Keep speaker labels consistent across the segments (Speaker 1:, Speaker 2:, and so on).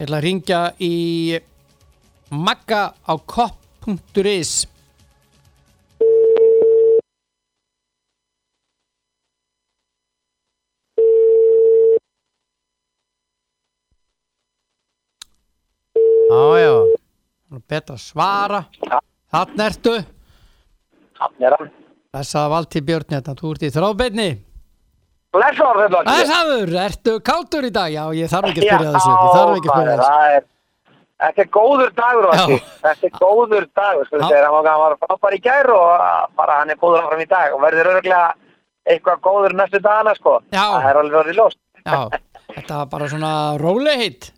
Speaker 1: Ég ætla að ringja í magga á kopp.is Já, já, það er betra að svara. Þannig ertu.
Speaker 2: Hann er hann.
Speaker 1: Þessaða Valtí Björn, þetta, þú ert í þráðbeinni.
Speaker 2: Blessaður þetta.
Speaker 1: Þessaður, ertu kátur í dag? Já, ég þarf ekki að spyrja þessu. Ég þarf ekki að spyrja þessu.
Speaker 2: Það þetta er góður dagur. Þetta er góður dagur, sko hann var- frábær í gær og bara hann er góður áfram í dag og verður örgulega eitthvað góður næstu dagana, sko.
Speaker 1: Já.
Speaker 2: Það er alveg orðið ljóst.
Speaker 1: Já, þetta var bara svona rólehitt.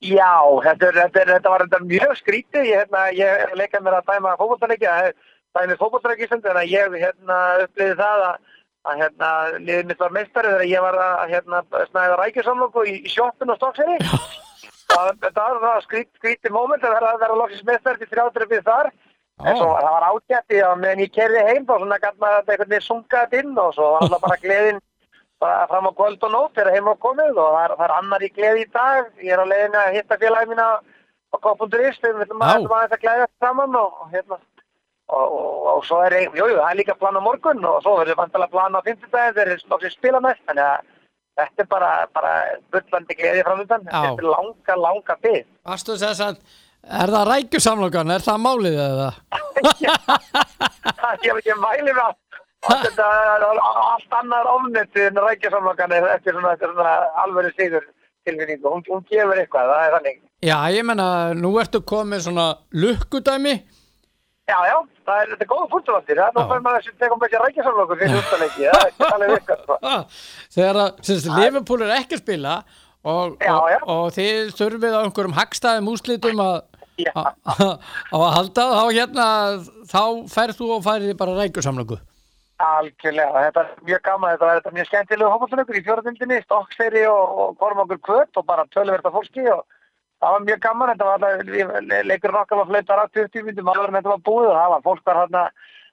Speaker 2: Já, þetta, þetta, þetta var þetta mjög skrítið. Ég, hérna, ég leika mér að dæma fótbollaleiki, dæmi fótbollaleiki sem þannig að ég hérna, upplýði það að, að hérna, liðið mitt var meistari þegar ég var að hérna, snæða rækjusamlokku í, í sjoppun og stokkseri. Þetta var það skrít, skrítið moment að vera, vera loksins meistari til þrjáttur þar. En svo það var ágætti og meðan ég kerði heim þá svona gæt maður þetta einhvern veginn sungaði inn og svo var alltaf bara gleðin bara fram á kvöld og nótt þegar heim á komið og það er, það er annar í gleði í dag. Ég er á leiðinu að hitta félagi mína á Kopp.is, við
Speaker 1: Já.
Speaker 2: að að gleðja saman og hérna. Og, og, og svo er, ein- jú, jú, það er líka plan á morgun og svo verður vantilega plan á 50 daginn þegar þeir loksins spila mest. Þannig að þetta er bara, bara bullandi gleði framöndan. Þetta er langa, langa bygg.
Speaker 1: Varstu að, er það rækjusamlokan? Er það málið eða?
Speaker 2: ég hef ekki mæli með að þetta er allt annar ofnett en rækjasamlokan eftir svona, svona alveg sigur tilfinningu. Hún, hún gefur eitthvað, það er þannig.
Speaker 1: Já, ég menna, nú ertu komið svona lukkudæmi.
Speaker 2: Já, já, er, þetta er góða fútboltir. Það er
Speaker 1: Já.
Speaker 2: nú fyrir maður sem tekum með sér rækjasamlokur fyrir útaleiki. Það er ekki alveg virkað. Sko.
Speaker 1: Þegar að, sem sagt, Liverpool er ekki að spila og,
Speaker 2: Já,
Speaker 1: og,
Speaker 2: já.
Speaker 1: og þið þurfið á einhverjum hagstæðum úslitum að að að halda þá hérna þá ferð þú og færið bara rækjusamloku
Speaker 2: Algjörlega, þetta er mjög gaman, þetta er mjög skemmtilegu hópaðsleikur í fjóraðildinni, Stokkseri og, og Kormákur Kvöt og bara tölverta fólki og það var mjög gaman, þetta var alltaf, leikur nokkar var flautar af 20 minnum áður en þetta var búið það var fólk var hérna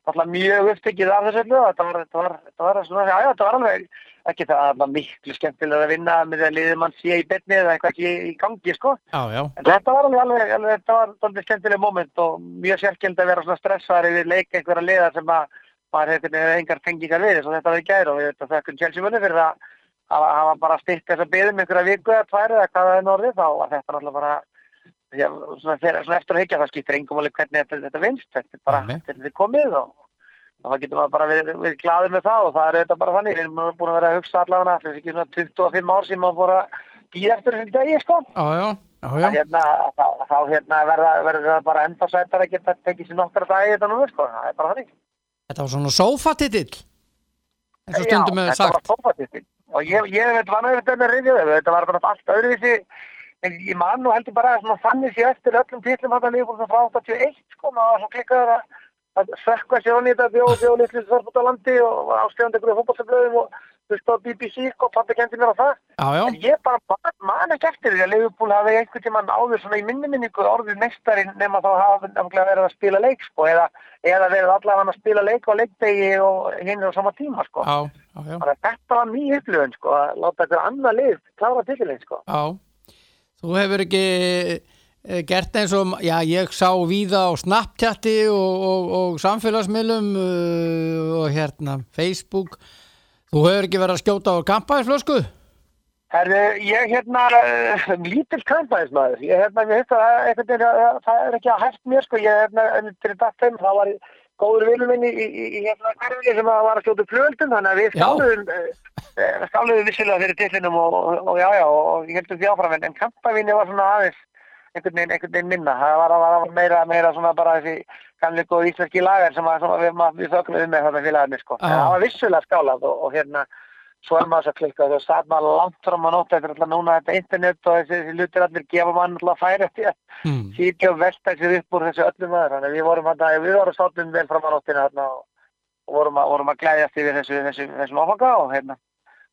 Speaker 2: alltaf mjög upptekið af þessu öllu þetta var, þetta var, þetta var svona, já, já, þetta var alveg ekki það, það var miklu skemmtilega að vinna með að liðið mann sé í betni eða eitthvað ekki í gangi, sko.
Speaker 1: Já, já,
Speaker 2: En þetta var alveg, alveg, alveg þetta var alveg skemmtileg moment og mjög sérkjöld að vera svona stressaður yfir leik einhverja liða sem að maður hefði engar tengingar við eins og þetta var í gæri og við þetta þekkum Chelsea munni fyrir að hafa hafa bara styrt þess að byggðum einhverja viku eða tvær eða hvað það er norðið þá var þetta náttúrulega bara já, svona, fyrir, svona eftir að higgja það skiptir engum alveg hvernig þetta, þetta vinst þetta er bara
Speaker 1: Nei.
Speaker 2: þetta er komið og, og það getur maður bara verið, verið glaður með það og það er þetta bara þannig við erum búin að vera að hugsa allavega þessi ekki svona 25 ár sem maður fór að býða eftir þessi degi sko að
Speaker 1: já.
Speaker 2: hérna, þá, þá hérna verður það bara enda sættar að geta tekið sér nokkra dagi þetta nú, sko, það er bara þannig.
Speaker 1: Þetta var svona sófatitill eins og stundum
Speaker 2: þetta var
Speaker 1: sagt.
Speaker 2: Og ég, ég veit vann að þetta með reyðið, þetta var bara allt öðruvísi, en ég man nú heldur bara að þannig sé eftir öllum titlum hann að lifa frá 81, sko, maður svo klikkaður að sökka sér í þetta bjóð bjóð litlu þarfut á landi og áskjöfandi ykkur fótballseflöðum og hlusta á BBC, sko, pappi kendi mér á það.
Speaker 1: Já, já,
Speaker 2: En ég bara man, man ekki eftir því að Liverpool hafi einhvern tímann áður svona í minni minningu orðið meistari nema þá hafa verið að spila leik sko eða, eða verið allavega að spila leik á leikdegi og hinn á sama tíma sko.
Speaker 1: já,
Speaker 2: þetta var mjög upplifun sko að láta eitthvað annað lið klára titilinn sko.
Speaker 1: Þú hefur ekki eh, gert eins og, ég sá víða á Snapchati og, og, og samfélagsmiðlum uh, og hérna Facebook. Þú hefur ekki verið að skjóta á kampaðisflösku?
Speaker 2: Herðu, ég hérna, uh, lítill kampaðismæður, ég hérna, ég hefði að einhvern veginn, að það er ekki að hægt mér sko, ég hérna, til þetta þeim, það var góður vinur minn í, hérna hverfið sem að var að skjóta flöldum, þannig að við skáluðum, uh, skáluðum vissilega fyrir tillinum og, og, já, já, og ég heldum því áfram, en, kampaðvinni var svona aðeins einhvern veginn, einhvern veginn minna, það var, var meira, meira svona bara þessi gamli góð íslenski lagar sem, að, sem að við, maður- við þögnum með þetta félagarnir sko,
Speaker 1: Já.
Speaker 2: en það var vissulega skálað og, og hérna, svo er maður svo klikkað og satt maður langt fram á nótt eftir alltaf núna þetta internet og þessi, þessi lutir allir gefa mann alltaf færi eftir að
Speaker 1: Hmm.
Speaker 2: sýrkja og velta sér upp úr þessu öllum maður þannig að við vorum að við vorum sátum vel fram á nóttina þarna og, vorum, að, vorum að glæðjast yfir þessu, þessu, þessum áfanga og hérna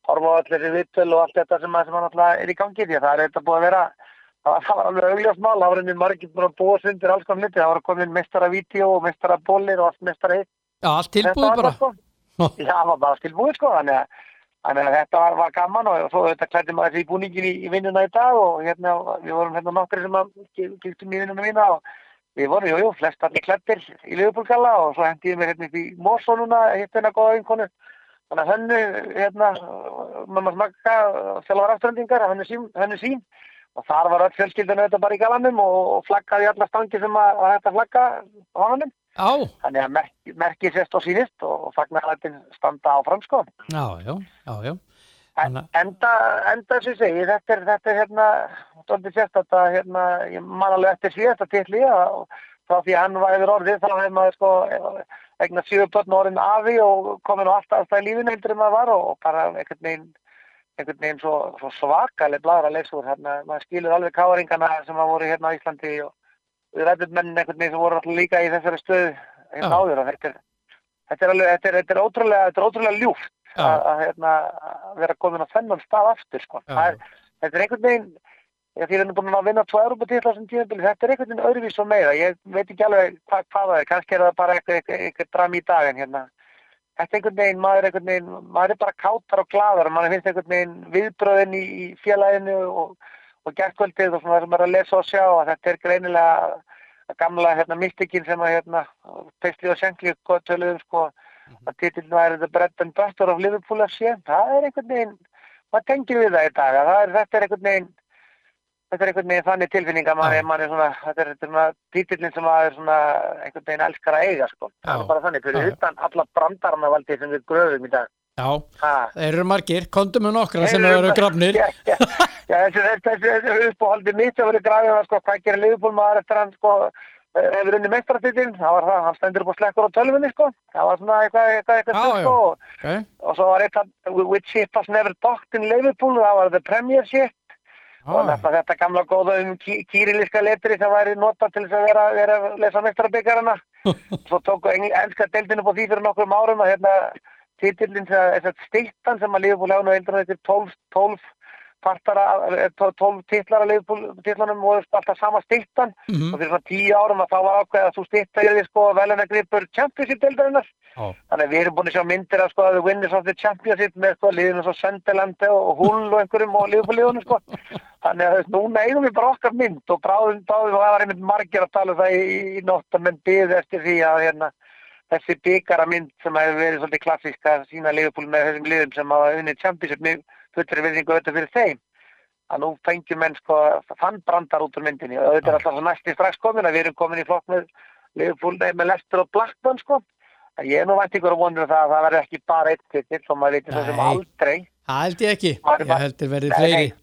Speaker 2: horfa á allir þessi vittöl og allt þetta sem, að- sem alltaf er í gangi því að það er þetta búið að vera það var, alveg augljóst mál, það var einnig margir búin að búa sundir alls konar hluti, það var komin mestara vídeo og mestara bólir og allt mestara hitt
Speaker 1: Já, allt tilbúið bara.
Speaker 2: sko. Já, það var bara tilbúið sko, þannig að Þannig að þetta var, var gaman og svo þetta klætti maður þessi búningin í, í vinnuna í dag og hérna við vorum hérna nokkri sem giltum í vinnuna mína og við vorum, jú, jú, flest allir klættir í Liverpool-galla og svo hendi ég mér hérna í Mórsónuna, hitt hérna góða vinkonu. Þannig að hennu, hérna, mamma smakka, sjálfar afturhendingar, hennu sín, hennu sín og þar var öll fjölskyldinu þetta bara í galanum og flaggaði alla stangi sem að, þetta flagga á hannum. Þannig að merki, merki sérst og sínist og fagnarlætin standa áfram sko.
Speaker 1: já, já, já, já.
Speaker 2: En, enda, enda sem ég segi, þetta er, þetta er hérna, sérst þetta, hérna, ég man alveg eftir titli og frá því að hann var yfir orðið þá hefði maður sko egna síður börn orðin afi og komin á alltaf aðstæði lífinu heldur en maður var og bara einhvern veginn, einhvern veginn svo, svo svakaleg bladra leysur, hérna, maður skilur alveg káringana sem að voru hérna á Íslandi og við ræðum mennin einhvern veginn sem voru alltaf líka í þessari stöðu hérna áður og þetta er, þetta er alveg, þetta er, þetta er ótrúlega, þetta er ótrúlega ljúft að, að, hérna, að vera komin á þennan stað aftur sko. Er, þetta er einhvern veginn ég hann er búin að vinna tvo Europatitla sem tíðanbili, þetta er einhvern veginn öðruvís og meira. Ég veit ekki alveg hvað, hvað það er kannski er það bara eitthvað, eitthvað, eitthvað dram í dag en hérna þetta er einhvern veginn, maður er einhvern veginn maður er bara kátar og glaðar og maður finnst einhvern veginn viðbröðin í, í félaginu og, og gerðkvöldið og svona sem maður er að lesa og sjá að þetta er greinilega að gamla hérna mystikinn sem að hérna Pestli og Senkli töluðum sko að titillin væri The Bread and Butter of Liverpool FC það er einhvern veginn maður tengir við það í dag að það er, þetta er einhvern veginn þetta er einhvern veginn þannig tilfinning að
Speaker 1: Já.
Speaker 2: maður er svona þetta er, er svona titillin sem maður er svona einhvern veginn elskar að eiga sko. Það er bara þannig fyrir utan alla brandarana valdi sem við gröfum í dag.
Speaker 1: Já,
Speaker 2: ha.
Speaker 1: þeir eru margir, komdu með nokkra sem
Speaker 2: eru
Speaker 1: grafnir.
Speaker 2: Já, já, já þessi, þessi, þessi, þessi uppáhaldi mitt að vera grafið sko hvað gerir liðbúl maður eftir hann sko eh, hefur unni meistaratittinn, það var það, hann stendur upp á slekkur á tölvunni sko, það var svona eitthvað, eitthvað, eitthvað,
Speaker 1: Já,
Speaker 2: sko,
Speaker 1: Okay.
Speaker 2: og svo var eitthvað, which ship has never docked in Liverpool, það var the Premiership og
Speaker 1: Ah,
Speaker 2: þetta, þetta gamla góða um ký, kýriliska letri sem væri notað til þess að vera, vera að lesa meistarabyggarana svo tóku eng- enska deildin upp á því fyrir nokkrum árum að hérna titillin, þess að stittan sem að Liverpool hefði nú eindur þetta 12, 12 partara, 12 titlar að Liverpool titlanum voru alltaf sama stittan
Speaker 1: mhm,
Speaker 2: og fyrir svona 10 árum að þá var ákveð að þú stitta því sko velunagripur championship deildarinnar.
Speaker 1: Já.
Speaker 2: þannig að við erum búin að sjá myndir af sko the winners of the championship með sko liðinu svo Sunderland og Hull og einhverjum og Liverpool liðunum sko. Þannig að núna eigum við bara okkar mynd og bráðum báðum og það var einmitt margir að tala um það í, í, í nótt að menn byði eftir því að hérna þessi byggara mynd sem hefur verið svolítið klassísk að sína Liverpool með þessum liðum sem hafa unnið championship fullri virðingu auðvitað fyrir þeim að nú fengjum menn sko fann brandar út úr myndinni og auðvitað er alltaf svo næsti strax komin að við erum komin í flokk með Liverpool nei, með Leicester og Blackburn sko en ég er nú vænt ykkur að vonur það að það verður ekki bara eitt titill og maður veitir svo sem aldrei
Speaker 1: það held ég ekki. Ég held verði
Speaker 2: Nei,
Speaker 1: fleiri.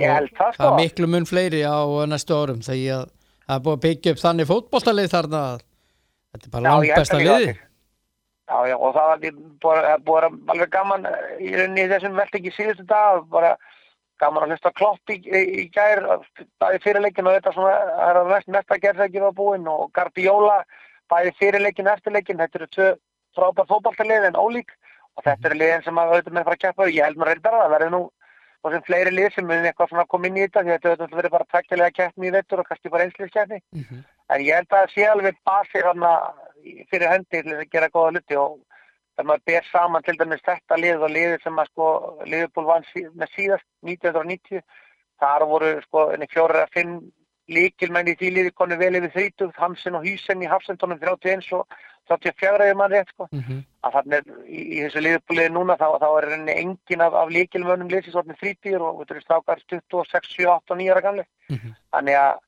Speaker 2: held það, sko.
Speaker 1: Það er miklu mun fleiri á næstu árum þegar að það er búið að byggja upp þannig fótboltalið þarna að þetta er bara langt besta
Speaker 2: það
Speaker 1: liði.
Speaker 2: Já, já, og það var að- að vera alveg gaman eh, í rauninni þessum velt ekki síðustu dag, bara gaman að hlusta klopp í, í, í gær, bæði fyrirleikin og þetta svona, það er að mest, mesta gerðsæki var búinn og Guardiola, bæði fyrirleikin og eftirleikin, þetta eru tvö frábær fótballtalið en ólík og þetta eru liðin sem að auðvitað með fara að keppa, ég held maður reyndar að það verði nú og sem fleiri lið sem mun eitthvað svona koma inn í þetta því að þetta auðvitað verið bara tækkilega keppni í vettur og kannski bara einsliðskeppni
Speaker 1: Mhm.
Speaker 2: En ég held að það sé alveg basi þarna fyrir hendi til að gera góða luti og þegar maður ber saman til dæmis þetta lið og liðið sem að sko Liverpool vann með síðast 1990 þar voru sko enni fjórir að fimm líkilmenn í því liði konu vel yfir 30 Hansen og Hysen í Hafsendonum 31 og 34 ef mann rétt sko
Speaker 1: Mhm.
Speaker 2: að þannig er í, í þessu liðbúliði núna þá, þá er enni engin af, af líkilmönnum liðsins orðin 30 og þetta eru strákar 26, 7, 8 og 9 ára gamli
Speaker 1: Mhm.
Speaker 2: þannig að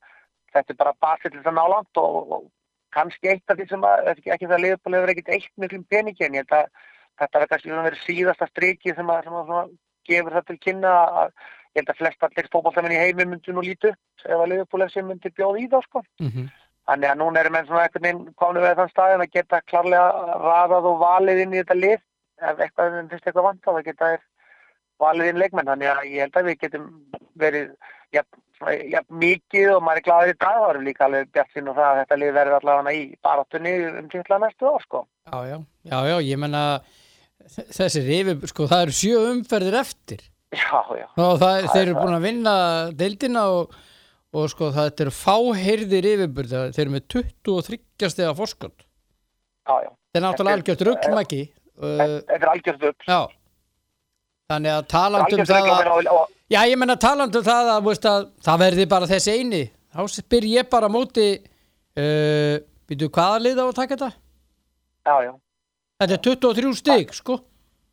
Speaker 2: þetta er bara basið til þess að ná langt og, og kannski eitt af því sem að, ekki, það liðbúl hefur ekkert eitt miklum peningi en ég held að þetta verður kannski verið síðasta striki sem að, sem að svona, gefur það til kynna að ég held að flest allir fótballtamenn í heimi myndi nú lítu ef að liðbúl eftir myndi bjóð í þá sko.
Speaker 1: Mhm.
Speaker 2: Þannig að núna eru menn svona einhvern veginn komin við þann staðin að geta klarlega raðað og valið inn í þetta lið ef eitthvað finnst eitthvað vant þá geta þeir valið inn leikmenn þannig að ég held að við getum verið ja, ja, mikið og maður er glaður í dag þá erum líka alveg bjart sín og það að þetta lið verður allavega í baráttunni um titla næstu ár sko.
Speaker 1: Já, já, já, já, ég menna þessi rifi, sko, það eru sjö umferðir eftir
Speaker 2: Já, já,
Speaker 1: og það, þeir
Speaker 2: er
Speaker 1: eru búin að vinna deildina og, og sko það eru fáheyrðir yfirbyrð þeir eru með 23 stega forskot
Speaker 2: já, já.
Speaker 1: þeir eru náttúrulega
Speaker 2: Þetta
Speaker 1: algjört ruggmæki uh,
Speaker 2: Þetta er algjörð upp.
Speaker 1: já, þannig að talandu um
Speaker 2: Algjört
Speaker 1: það að,
Speaker 2: og, og,
Speaker 1: já ég menna talandu um það að, veist, að það verði bara þessi eini. Þá spyr ég bara móti uh, veitu hvaða lið á að taka þetta?
Speaker 2: já, já,
Speaker 1: Þetta er 23 stig sko.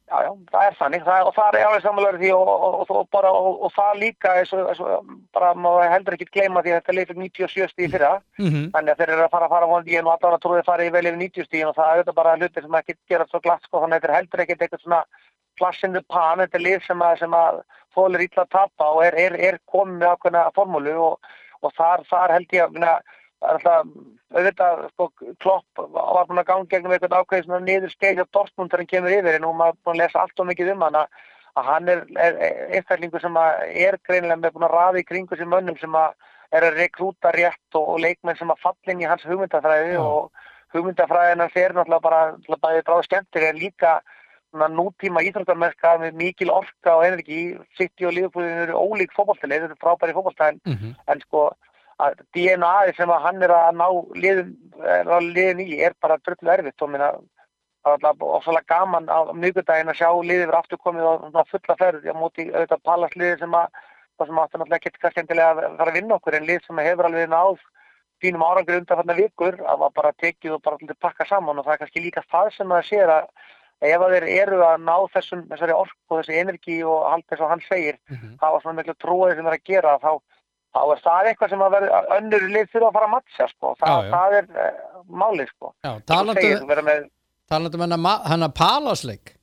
Speaker 2: Já, já, það er þannig. Það, og það er alveg samanlega því og, og, og, og, bara, og, og það líka er svo, er svo, bara má heldur ekki gleyma því að þetta leið fyrir 97 stíð fyrra.
Speaker 1: Mm
Speaker 2: þannig að þeir eru að fara að fara ég er nú allavega trúið að fara í vel yfir 90 stíðin og það er auðvitað bara hluti sem ekki gera svo glatt sko, þannig að er heldur ekkert eitthvað svona flash in the pan, þetta er lið sem að, sem að þólir illa að tapa og er, er, er komið með ákveðna formúlu og, og þar, þar held ég að alltaf auðvitað sko, klopp var búin að ganga gegnum eitthvað ákveðið svona niður skeið hjá Dortmund þegar hann kemur yfir en nú maður búin að lesa allt og mikið um hann að að hann er, einstaklingur sem er greinilega með búin að raði í kringu sem mönnum sem að er að rekrúta rétt og, og leikmenn sem að falla inn í hans hugmyndafræði og hugmyndafræðina fer náttúrulega bara, náttúrulega bara bráð skemmtir en líka nútíma íþróttarmerka með mikil orka og energi City og Liverpool eru ólík fótballtileg, þeir eru frábæri fótballtæðin
Speaker 1: -hmm.
Speaker 2: en sko að DNA sem að hann er að ná liðin, er að liðin í er bara drullu erfitt. Og minna er alltaf ofsalega gaman á mjögudaginn að sjá liðið verið aftur komið á svona fulla ferð. Á móti auðvitað palasliði sem að það sem áttu náttúrulega kannski endilega að fara að vinna okkur en lið sem hefur alveg náð fínum árangur undanfarnar vikur að bara tekið og bara pakka saman. Og það er kannski líka það sem það sér að ef að þeir eru að ná þessum, þessari orku og þessi energi og allt þess að hann segir
Speaker 1: Mhm.
Speaker 2: það var svona miklu trúið sem er að gera þá, þá er það eitthvað sem að verða önnur lið þurfa að fara að matcha sko. það,
Speaker 1: Já, já.
Speaker 2: það er uh, málið sko.
Speaker 1: Já, talandu,
Speaker 2: segir, þú verður með,
Speaker 1: talandu um hennar, ma- hennar palasleik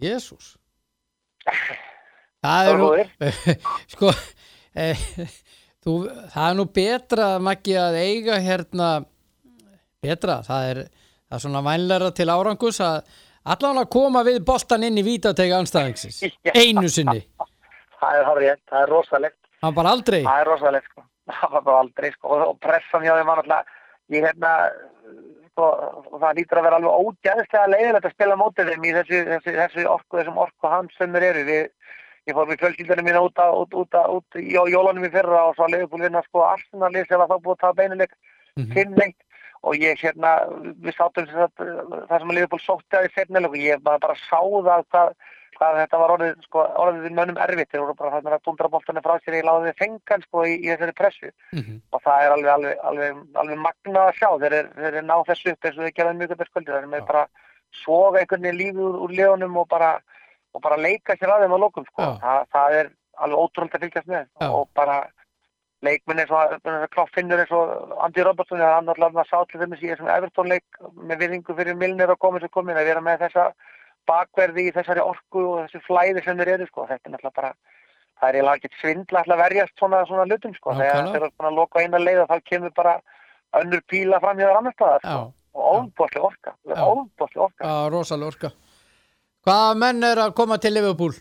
Speaker 1: Jésús Það
Speaker 2: það
Speaker 1: er
Speaker 2: er
Speaker 1: sko eh, þú, það er nú betra Maggi að eiga hérna betra, það er það er svona vænleira til árangus að allan að koma við boltan inn í vítatega anstæðingsins, einu sinni.
Speaker 2: Það er hárið, það er rosalegt.
Speaker 1: Hann bara aldrei?
Speaker 2: Það er rosalegt sko. það var bara aldrei sko. og, og pressan hjá þeim var náttúrulega ég hérna sko, það lítur að vera alveg ógæðslega leiðilegt að spila mótið þeim í þessu, þessu, þessu orku, þessum orku hans sem eru. Við ég fór með fjölskyldunum mína út, út, út, út í jólunum í fyrra og svo að leiðbúl vinna sko Arsenal sem var þá búið að taða beinuleik
Speaker 1: Mhm.
Speaker 2: fimmleik og ég hérna við sagt, það sem að Liverpool sótti að í setnileg og ég bara, bara sá það hvað, hvað þetta var orðið sko, orðið við mönnum erfitt þeir voru bara þarna að dundra boltanum frá sér í láðið fengan sko í, í þessari pressu
Speaker 1: Mhm.
Speaker 2: og það er alveg, alveg, alveg, alveg magnað að sjá þeir eru eru náð þessu upp eins og þeir gerðan mjög þetta sköldi þeir eru með
Speaker 1: Já.
Speaker 2: bara soga einhvern veginn lífið úr, úr leðunum og bara, og bara leika sér að þeim á lokum sko.
Speaker 1: Já.
Speaker 2: það, það er alveg ótrúld að fylgjast með
Speaker 1: Já.
Speaker 2: og bara leikminn eins og Klopp finnur eins og Andy Robertson þegar hann alltaf sá til þeim í þessum Everton leik með virðingu fyrir Milner og komið sem komin að vera með þessa bakverði í þessari orku og þessu flæði sem þeir eru sko. þetta er náttúrulega bara það er eiginlega ekkert svindla alltaf að verjast svona, svona lutum sko. þegar þeir eru að loka eina leið og þá kemur bara önnur píla fram hjá þar annar staðar sko. og óbúrslega orka óbúrslega orka
Speaker 1: rosalega orka Hvaða menn er að koma til Liverpool?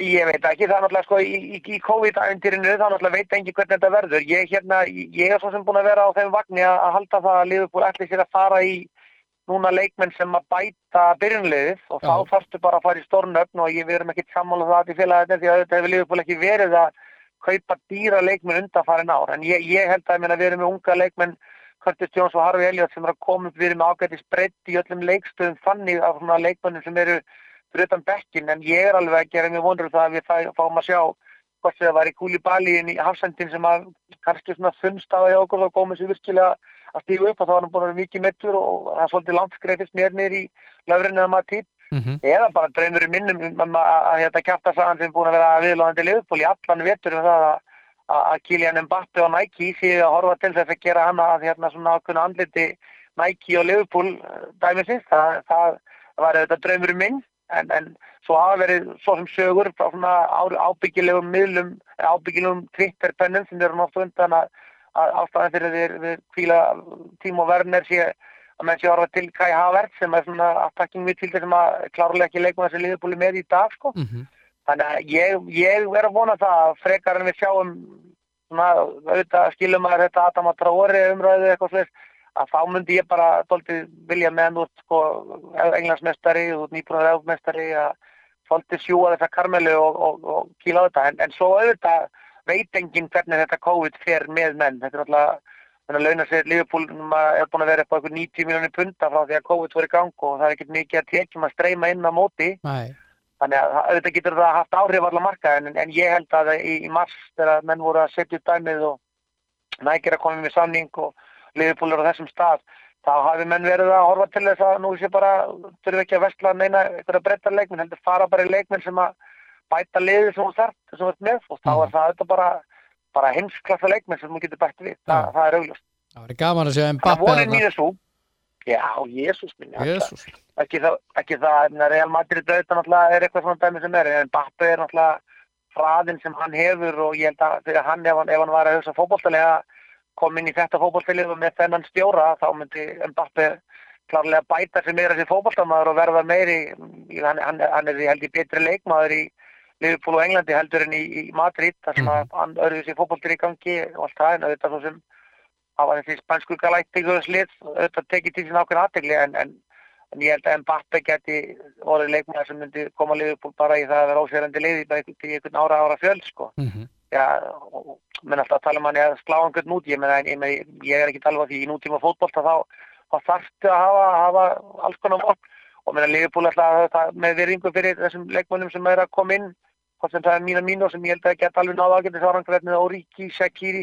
Speaker 2: Ég veit ekki, það er náttúrulega sko í, í, í COVID-ævendirinu, það er náttúrulega veit ekki hvernig þetta verður. Ég, hérna, ég er svo sem búin að vera á þeim vagni að, að halda það að Liverpool ætli sér að fara í núna leikmenn sem að bæta byrjunliðið og þá þarfstu bara að fara í stórnöfn og ég við erum ekki sammála um það í félaginu því að þetta hefur Liverpool ekki verið að kaupa dýra leikmenn undanfarin ár. En ég, ég held að við erum með unga leikmenn Curtis Jones og Harvey Elliott sem er að koma upp við erum ágætis breytt í öllum leikstöðum þannig af leikmennum sem eru fyrir utan bekkin en ég er alveg að gera mér vonur um það að við fáum að sjá hvort það var í Kúlibali inn í hafsendin sem að kannski svona funnst á hjá okkur og komið sér virkilega að stígu upp og þá var hann búin að vera mikið meittur og það er svolítið langt skreifist mér niður í löfrinu að maður típ
Speaker 1: Mm -hmm.
Speaker 2: eða bara dreymur í minnum um að, að, að þetta kjæfta sagan sem búin að vera viðlóðandi liðból í allan vetur um það að, að, að Kylian Mbappe og Nike séu að horfa til þess að gera hana að hérna svona ákveðna andliti Nike og Liverpool eh, dæmisins, það, það var þetta draumur minn en, en svo hafa verið svo sem sögur frá svona ábyggilegum miðlum, ábyggilegum Twitter-pennum sem eru náttúrulega undan að, að ástæðan fyrir þeir við kvíla Timo Werner sé að menn sé horfa til Kai Havertz sem er svona attacking midfielder sem að klárlega ekki leikum þessi liðbúli með í dag sko.
Speaker 1: Mhm.
Speaker 2: Þannig að ég, ég er að vona það að frekar en við sjáum svona, auðvitað skilum að þetta Adam að Traori umræðu eitthvað sless að þá myndi ég bara dóltið vilja meðan ert sko englandsmestari, þú ert nýbúin að að dóltið sjúa þessa karmelu og, og, og kýla á þetta. En, en svo auðvitað veit enginn hvernig þetta COVID fer með menn. Þetta er alltaf þannig að launa sér Liverpool er búin að vera upp á einhver 90 miljónir punta frá því að COVID voru í gang og það er ekkert mikið að tekjum að streyma inn á móti.
Speaker 1: Nei,
Speaker 2: Þannig að auðvitað getur það haft áhrif allar marka en, en ég held að í, í mars þegar menn voru að setja upp dæmið og nægir að koma með samning og liðbúlur á þessum stað þá hafi menn verið að horfa til þess að nú sé bara, þurfum ekki að vestla að neina einhverja breytta leikmenn, heldur fara bara í leikmenn sem að bæta liðið sem þú þarf sem ert með og þá
Speaker 1: Mhm.
Speaker 2: er það auðvitað bara bara heimsklassa leikmenn sem þú getur bætt við, Þa, það er augljóst.
Speaker 1: Það verður gaman að
Speaker 2: voru
Speaker 1: þarna.
Speaker 2: nýja svo Já, Jésús minn ekki það, ekki það en Real Madrid auðvitað náttúrulega er eitthvað svona dæmi sem er en Mbappe er náttúrulega hraðin sem hann hefur og ég held að hann ef hann, ef hann var að hugsa fótbolltalega kom inn í þetta fótbolltalið og með þennan stjóra þá myndi Mbappe klárlega bæta sig meira sem fótbolltamaður og verða meiri hann, hann, hann er held í betri leikmaður í Liverpool og Englandi heldur en í, í Madrid þar sem að hann örður sér fótbolltir í gangi og allt það en auðvitað svo sem hafa þessi spansku galættingur slið auðvitað tekið til sín ákveðin aðtegli en, en, en ég held að Mbappe geti orðið leikmaður sem myndi koma Liverpool bara í það að vera ósverjandi liði bara í einhvern ára ára fjöld sko.
Speaker 1: Mhm.
Speaker 2: Já, og menn alltaf að tala um hann að slá einhvern út, ég meina, ég, ég er ekki að tala um því í nútíma fótbolta þá, þá þarftu að hafa, hafa alls konar vopn og meina Liverpool alltaf með virðingu fyrir þessum leikmönnum sem er að koma inn. Hvort sem það er mína mínu sem ég held að geta alveg náða ágættis árangræðnið Origi, Shaqiri.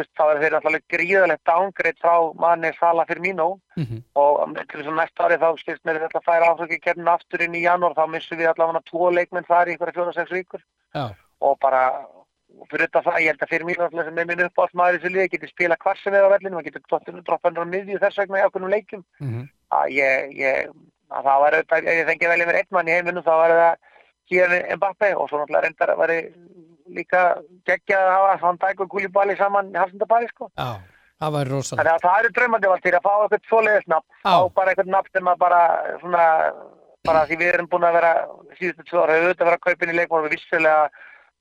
Speaker 2: Veist, þá er þeir alltaf gríðalegt downgrade frá manni Sala fyrir mínu
Speaker 1: Mhm.
Speaker 2: og til þess að næsta ári þá skilst mér þetta að færa ásöki kemna aftur inn í janúar. Þá missum við allavega tvo leikmenn þar í einhverja fjóra sex vikur.
Speaker 1: Já.
Speaker 2: og bara og fyrir þetta það, ég held að fyrir mér alltaf sem er minn uppáhaldsmaður í þessu liði geti spila hvar sem er á vellinu, maður getur dottir droppa hendur á miðju þess vegna í
Speaker 1: Mhm.
Speaker 2: að ég, ég að það var auðvitað, ef ég fengi vel yfir einn mann í heiminum þá var það Kíðan Mbappe og svo náttúrulega reyndar að veri líka geggja að hafa hann dæk og Kúlibali saman í Hafsendabæri sko
Speaker 1: Já, það væri rosalega.
Speaker 2: Þannig að það eru draumandi valdir að fá eitthvað svoleiðis nafn, fá bara eitthvað nafn sem að bara svona, bara því við erum búin að vera síðustu tvö ára, auðvitað að vera að kaupa inn í leikmór við vissulega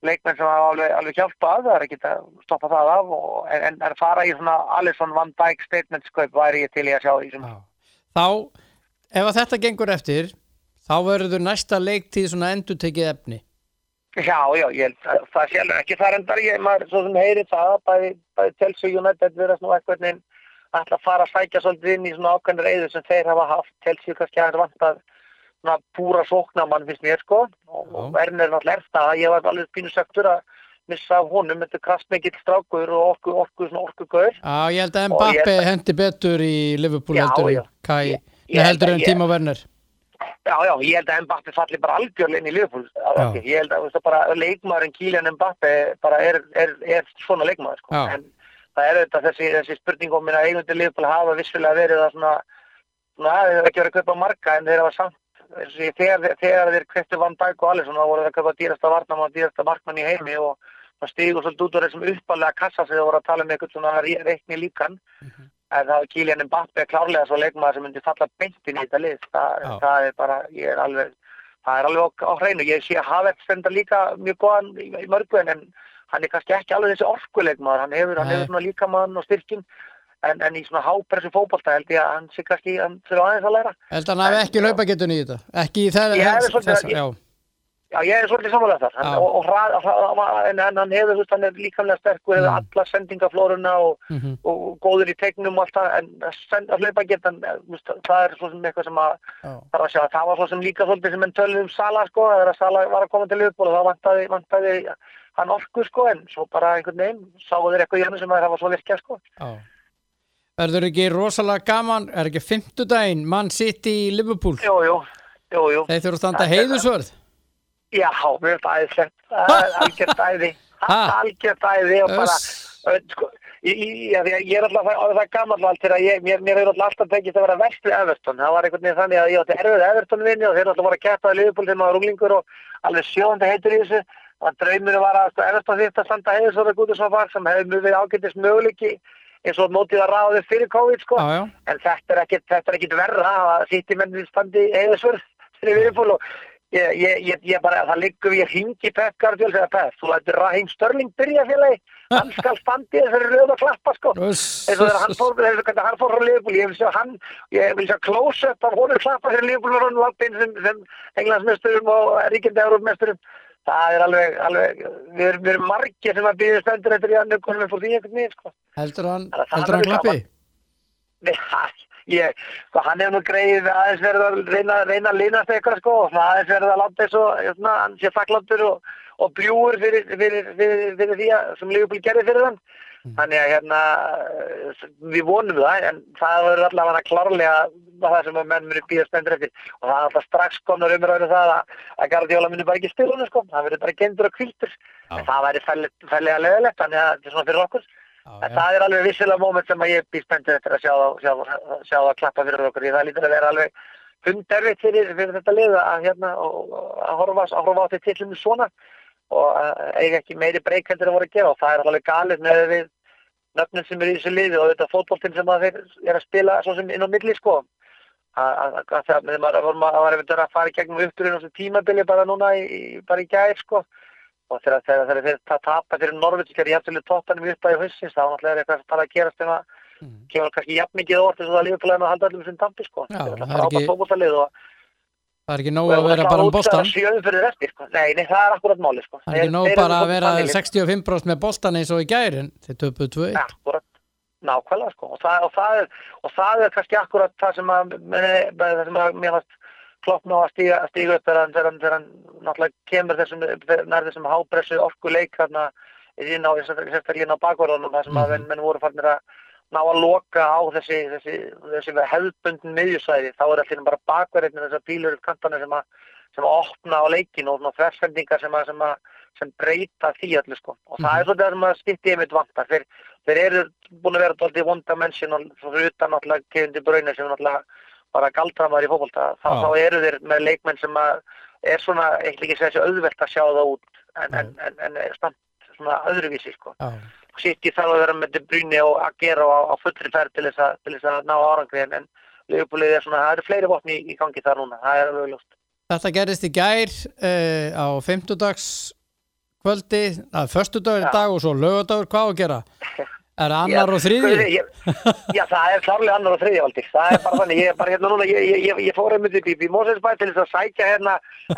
Speaker 2: leikmenn sem hafa alveg, alveg hjálpað, það er ekki að stoppa það af og, en, en fara í svona Alisson Van Dijk statement skaup væri ég til í að sjá því sem.
Speaker 1: Þá, ef að þetta gengur eftir, þá verður næsta leiktíð svona endur tekið efni.
Speaker 2: Já, já, ég held að það sjálfur ekki þar endar ég, maður svo sem heyri það, bæði, Chelsea United verðast nú eitthvað að fara að sækja svolítið inn í svona ákveðnir reyður sem þeir hafa haft, Chelsea kannski aðeins vantað svona púra sóknamann finnst mér sko og, og Werner er náttúrulega er það, ég var alveg pínu söktur að missa af honum, þetta kraftmikill strákur og orku, orku, svona orkugauður
Speaker 1: Já, ég held að
Speaker 2: Og held
Speaker 1: hendi betur í Liverpool
Speaker 2: Já,
Speaker 1: heldur
Speaker 2: já.
Speaker 1: en Kai,
Speaker 2: Ég- ég
Speaker 1: heldur en Tíma Werner.
Speaker 2: Já, já, ég held að Mbappe falli bara algjörlega inn í Liverpool. Ég held að veist, bara leikmaðurinn Kylian Mbappe bara er, er, er svona leikmaður. Sko. En það er auðvitað þessi, þessi spurning om minna eigundir Liverpool hafa vissulega verið að svona, svona þeir hafa ekki verið að kaupa marga en þeir hafa samt, þegar, þegar þeir kveistu Van Dijk og Alisson þá voru þeir að kaupa dýrasta varnam og dýrasta markmann í heimi og það stígur svolítið út úr þessum uppalega kassa sem þeir voru að tala um eitthvað svona re- reikni líkan.
Speaker 1: Mhm.
Speaker 2: en það er Kylian Mbappe klárlega svo leikmaður sem myndi falla beintin í þetta lið. Það,
Speaker 1: Já.
Speaker 2: það er bara, ég er alveg það er alveg á, á hreinu, ég sé að Havertz stenda líka mjög góðan í, í mörgu en, hann er kannski ekki alveg þessi orkuleikmaður. Hann hefur, hann hefur líkamann og styrkin en, en í svona hápressu fótbolta held ég að hann sé kannski, hann fyrir aðeins að læra
Speaker 1: Held að hann hafi ekki laupagetun í þetta. Ekki í þeirra, já.
Speaker 2: Já, ég er svolítið samanlega þar hann, og, og hrað, hrað, en, en hann hefur, hann er líkamlega sterkur hefur
Speaker 1: Mm.
Speaker 2: alla sendingaflóruna og
Speaker 1: Mhm.
Speaker 2: og góður í tegnum og allt það en að að hlaupa geta það er svo sem eitthvað sem að þarf að sjá það var svo sem líka svolítið sem enn tölum um Sala sko þegar Sala var að koma til Liverpool og þá vantaði, vantaði hann orku sko en svo bara einhvern veginn sáu þeir eitthvað í hann sem að það var svo virkja sko
Speaker 1: Já. Verður ekki rosalega gaman, er ekki fimmtudaginn, mann sitt í Liverpool?
Speaker 2: jú, jú, jú, jú.
Speaker 1: Þeir þurfa að standa
Speaker 2: Það er-
Speaker 1: heiðusvörð.
Speaker 2: já, mér finnst það æðislegt það er algjört æði.
Speaker 1: Ha?
Speaker 2: algjört æði og bara sko, ég, er alltaf það, það gammal allt til að ég, mér, hefur alltaf tekist að vera verst við Everton, það var einhvern veginn þannig að ég átti erfið Everton vinni og þeir alltaf voru að kæta að Liverpool þegar maður runglingur og alveg sjóðandi heitur í þessu. Og drauminu var að sko, Everton þýtt að standa heiður eins og mótið að þau fyrir COVID sko.
Speaker 1: Já, já.
Speaker 2: en þetta er ekkit, ekkit verra að sitt í mennið standi heiðisvörð fyrir Liverpool og ég, ég, ég, ég bara, það liggur við að hringi Pep Guardiola þegar Pep, þú lætur Raheem Störling byrja félagi, hann skal standi þessari og klappa sko. Eins og þegar hann fór, þegar hann fór frá Liverpool ég vil sjá hann, ég vil sjá close-up af honum klappa fyrir Liverpool og hann lapin sem, sem englandsmesturum og ríkjandi európmesturum það er alveg, alveg við erum, erum margir sem að býða stendur eftir í hann konum við fór því einhvern veginn sko
Speaker 1: Heldur hann, heldur hann klappi?
Speaker 2: Nei, ég, sko, hann hefur nú greið aðeins verið að reyna, reyna að línast eitthvað sko aðeins verið að láta og svona, hann sé þakkláttur og, og bljúur fyrir, fyrir, fyrir, fyrir því að sem Liverpool gerði fyrir þann þannig að hérna við vonum það en það verður allavega klárlega það sem að menn muni býða spendur eftir. Og það er alltaf strax komnar umræður um það að, að Guardiola muni bara ekki spila hún sko, það verður bara gendur og kviltur en það væri fællega leðilegt þannig að þetta er svona fyrir okkur en það er alveg vissilega móment sem að ég býð spendur eftir að sjá það, það- það klappa fyrir okkur. Því það lítur að vera alveg funderfitt fyrir, fyrir þetta lið að hérna og, og að horfa, að á þetta tillinu svona. Og að eiga ekki meiri breyk heldur að voru að gera og það er alveg galið með við nöfnum sem eru í þessu liði og þetta fótboltinn sem að þeir er að spila svo sem inn á milli sko. Að að- að það var var einmitt að fara í gegnum uppturinn á þessu tímabili bara núna í, í- bara í gær sko og þegar þeir ta- tapa fyrir Norvits þegar ég hefði toppanum upp að í hausins þá náttúrulega er eitthvað að fara að gerast sem að
Speaker 1: Mhm.
Speaker 2: kemur kannski jafn mikið orð þess að lífið að halda öllum sem tampi sko.
Speaker 1: Já,
Speaker 2: það
Speaker 1: það
Speaker 2: er
Speaker 1: ekki- Það er ekki nóg að vera bara um bóstan
Speaker 2: fyrir sko. Nei, nei, það er akkurat máli sko.
Speaker 1: Það er ekki
Speaker 2: Þeir-
Speaker 1: nóg
Speaker 2: þeir eru
Speaker 1: bara að vera
Speaker 2: þannig lið.
Speaker 1: 65% með bóstan eins og í gærin þeir töpuðu 2-1
Speaker 2: Akkurat, nákvæmlega sko. Og það, og það, er, og það er kannski akkurat sem að, það sem að mér fannst kloppna á að stíga, að stíga upp þegar hann, þegar hann, náttúrulega kemur þessum, nær þessum hápressu orkuleik þarna inn á, sérstaklega inn á bakvarðunum þar sem að
Speaker 1: Mhm.
Speaker 2: menn, menn voru farnir að ná að loka á þessi, þessi, þessi hefðbundin miðjusvæði, þá er allir bara bakverðin þessar pílur upp kantana sem að sem að opna á leikin og svona þversendingar sem að, sem að sem breyta því allir sko. Og það er svolítið það sem að stýtti einmitt vantar. Þeir, þeir eru búin að vera dálítið one dimensional fyrir utan Kevin De Bruyne sem er náttúrulega bara galdramar í fókbalta þá, þá eru þeir með leikmenn sem að er svona eitthvað ekki þessi auðvelt að sjá það út en, en, en, en stamt svona öðruvísi sko. Í þarf að vera með De Bruyne og að gera á, á fullri ferð til þess að, til þess að ná árangri en, Leifupúlið er svona, það eru fleiri vopni í, í gangi þar núna, það er alveg ljóst
Speaker 1: Þetta gerist í gær uh, á 50 kvöldi, að föstudagur í
Speaker 2: Já.
Speaker 1: dag og svo lögadagur, hvað á að gera? Er það annar
Speaker 2: Já,
Speaker 1: og
Speaker 2: ég- Já, það er klárlega annar og þriðja valdi. Það er bara þannig, ég er bara hérna núna, ég, ég, ég, fór einmitt upp í, Mósesbæ til þess að sækja hérna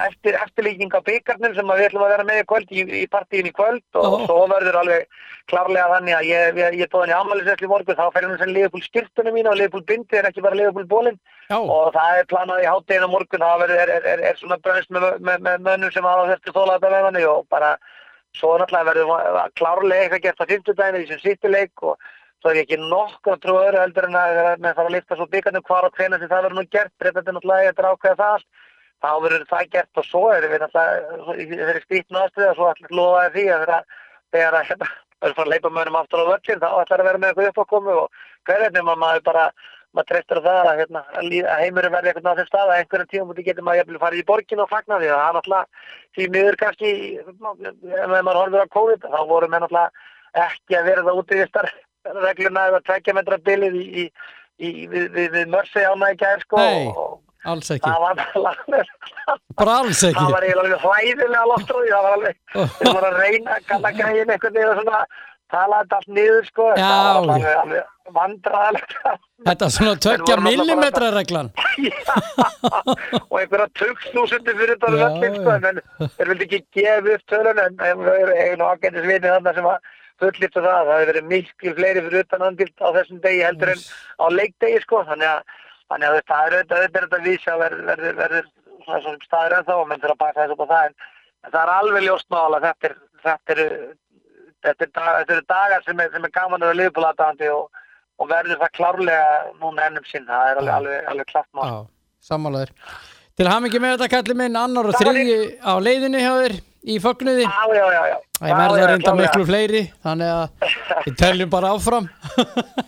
Speaker 2: eftir eftirlíking á byggarnir sem við ætlum að vera með í kvöld í, í partíin í kvöld og
Speaker 1: Ó.
Speaker 2: svo verður alveg klárlega þannig að ég, ég, tóð henni ámælisessli morgun, þá fer hann sem Liverpool styrtunum mína og Liverpool bindi en ekki bara Liverpool bólinn og það er planað í hátteginu morgun, það verður, er, er, er, er svona brönst með, með, með mönnum sem hafa þessi þóla svo náttúrulega verður klárlega eitthvað gert á 50 daginu í sem sýttileik og svo er ég ekki nokkuð að trúa öðru heldur en að með fara að lifta svo byggarnir hvar og hvena sem það verður nú gert, breytandi náttúrulega er ákveða það allt, þá verður það gert og svo er við náttúrulega í þeirri skrítnu aðstöðu og svo allir lofaði því að þegar, þegar að hérna, verður fara að leipa mönnum aftur á völlin þá ætlar að vera með eitthvað uppákomu og hverjarnir maður bara maður treystur á það að, hérna, að heimurinn verði eitthvað á þeim stað að einhverjum tíum getur maður jafnvel farið í borgin og fagna því að það er náttúrulega því miður kannski ef maður horfður á COVID þá voru með náttúrulega ekki að verða útíðistar regluna eða tvekja metra bilið í, í, í, við, við, við mörsi ána í gær sko
Speaker 1: Nei.
Speaker 2: og
Speaker 1: alls ekki.
Speaker 2: það var
Speaker 1: Bara alls ekki.
Speaker 2: Það var eiginlega hlæðilega loftrúi það var alveg, þeir voru að reyna að kalla einhvern veginn og svona tala þetta allt niður sko
Speaker 1: Já,
Speaker 2: það var alveg, alveg vandræðilegt
Speaker 1: Þetta er svona tökja millimetra reglan.
Speaker 2: Og einhverja tökstúsundi fyrir þetta
Speaker 1: Já,
Speaker 2: völlin sko, en þeir vildi ekki gefa upp tölun en það eru einu ágætis vini þarna sem að fullýttu það, það hefur verið miklu fleiri fyrir utan andilt á þessum degi heldur en á leikdegi sko, þannig að þannig að það er auðvitað auðvitað þetta vísa verður verður verður svona staður en þá og menn þurfa að baka þessu upp á það en, en það er alveg ljóst mála þetta er þetta eru þetta er, dag, þetta eru dagar sem er gaman að vera liðbúlatandi og, og verður það klárlega núna ennum sinn, það er alveg, alveg, alveg klart mál.
Speaker 1: Sammálaður Til hamingi með þetta kalli minn. Annar og þriði á leiðinni hjá þér í fögnuði.
Speaker 2: Já, já, já.
Speaker 1: Það verða
Speaker 2: já,
Speaker 1: reynda miklu fleiri þannig að við teljum bara áfram.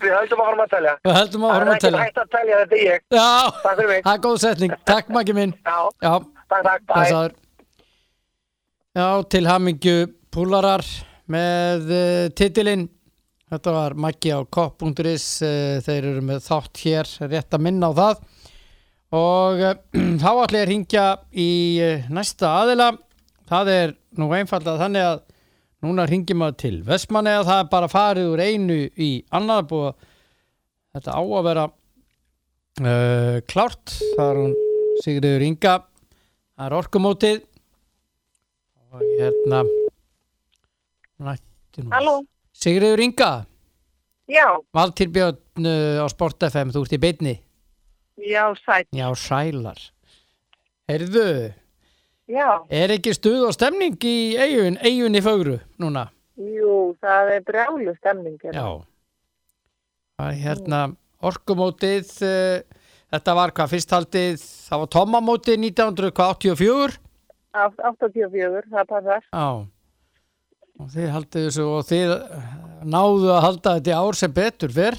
Speaker 2: Við höldum fara að telja.
Speaker 1: Við heldum
Speaker 2: Það
Speaker 1: áfram
Speaker 2: er
Speaker 1: að telja.
Speaker 2: hægt að telja, þetta er ég.
Speaker 1: Já, það er góð setning. Takk Maggi minn.
Speaker 2: Já, takk, takk, bæ.
Speaker 1: Já, til hamingju púlarar með uh, titilinn Þetta var Maggi á kopp.is uh, þeir eru með þátt hér rétt að minna á það. Og uh, þá ætla ég að ringja í uh, næsta aðila. Það er nú einfallega þannig að núna ringjum maður til Vestmanni að það er bara farið úr einu í annað búið. Að þetta á að vera uh, klárt. Það er hún Sigriður Inga. Það er orkumótið. Og hérna
Speaker 3: Halló,
Speaker 1: Sigriður Inga
Speaker 3: já,
Speaker 1: Valtýr Björn uh, á Sport FM, þú ert í beinni
Speaker 3: Já, sætt.
Speaker 1: Já, sælar. Heyrðu,
Speaker 3: Já,
Speaker 1: er ekki stuð og stemning í eigun, eigunni fögru núna?
Speaker 3: jú, það er brjálu stemning.
Speaker 1: Já. Það er hérna orkumótið, uh, þetta var hvað fyrst haldið, það var tómamótið 1984.
Speaker 3: Átt- 84, það passar.
Speaker 1: Já. Og þið haldið þessu og þið eh, náðu að halda þetta í ár sem betur fyrr.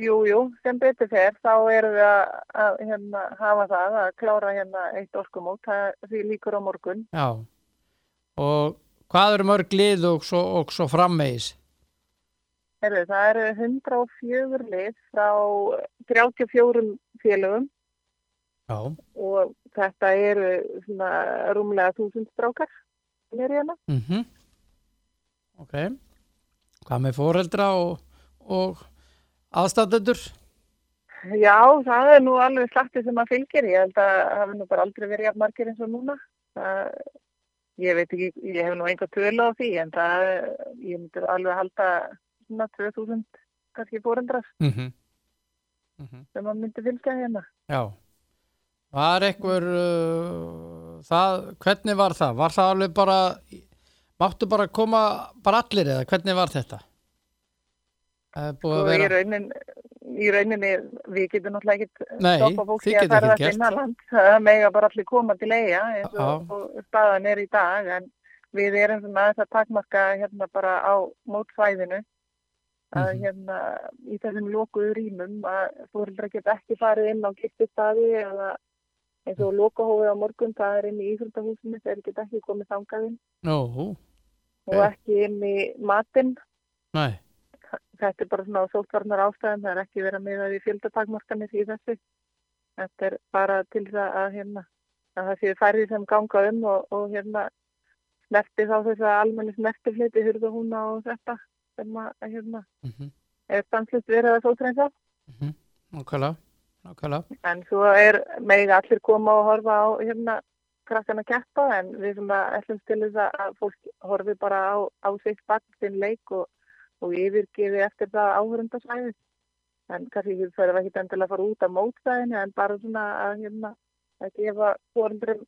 Speaker 3: Jú, jú, sem betur fer, þá erum við að, að hérna, hafa það, að klára hérna eitt orkumót, því líkur á morgun.
Speaker 1: Já. Og hvað eru mörg lið og svo, og svo frammeis?
Speaker 3: Herðu, það eru 104 lið frá 34 félögum
Speaker 1: Já.
Speaker 3: og þetta eru svona rúmlega 1000 strákar sem eru hérna.
Speaker 1: Mm Ok. Hvað með fóreldra og, og aðstæðendur?
Speaker 3: Já, það er nú alveg slatti sem að fylgir. Ég held að það hafi nú bara aldrei verið jafn margir eins og núna. Það, ég veit ekki, ég hef nú einhver tölu á því en það, ég myndir alveg halda svona 2000 kannski fóreldrar
Speaker 1: Mm -hmm. Mm -hmm.
Speaker 3: sem að myndi fylgja hérna.
Speaker 1: Já. Var einhver, uh, það, hvernig var það? Var það alveg bara, máttu bara koma bara allir eða hvernig var þetta? Það
Speaker 3: Og
Speaker 1: að
Speaker 3: í,
Speaker 1: vera,
Speaker 3: raunin, í rauninni, við getum náttúrulega ekki
Speaker 1: Nei,
Speaker 3: stoppa fólki að ferða
Speaker 1: ekkert gert.
Speaker 3: innanland. Það mega bara allir koma til eiga eins og, og staðan er í dag en við erum svona aðeins að takmarka hérna bara á mótsvæðinu að
Speaker 1: Mhm.
Speaker 3: hérna í þessum lokuðu rýmum að fóreldra geta ekki farið inn á gististaði eða eins og lokahófið á morgun það er inn í íþróttahúsinu þeir geta ekki komið þangað inn
Speaker 1: nú,
Speaker 3: og
Speaker 1: Ok.
Speaker 3: ekki inn í matinn
Speaker 1: nei,
Speaker 3: þetta er bara svona á sótvarnar ástæðum, það er ekki verið að miða við fjöldatakmarkanir í þessu. Þetta er bara til það að, hérna, að það séu færði sem ganga um og, og hérna snerti þá þess að almenni snertifliti hurða húna og þetta sem að hérna
Speaker 1: mm -hmm.
Speaker 3: er stanslust verið að sótrensa.
Speaker 1: Mm nákvæmlega, nákvæmlega,
Speaker 3: En svo er megi allir koma og horfa á hérna krakkana keppa en við að ætlum til þess að- að fólk horfi bara á, á sitt bakk sinn leik og, og yfirgefi eftir það áhörundasvæði. En kannski við þurfum ekki endilega að fara út af mótstæðinu en bara svona að hérna að gefa fórundrum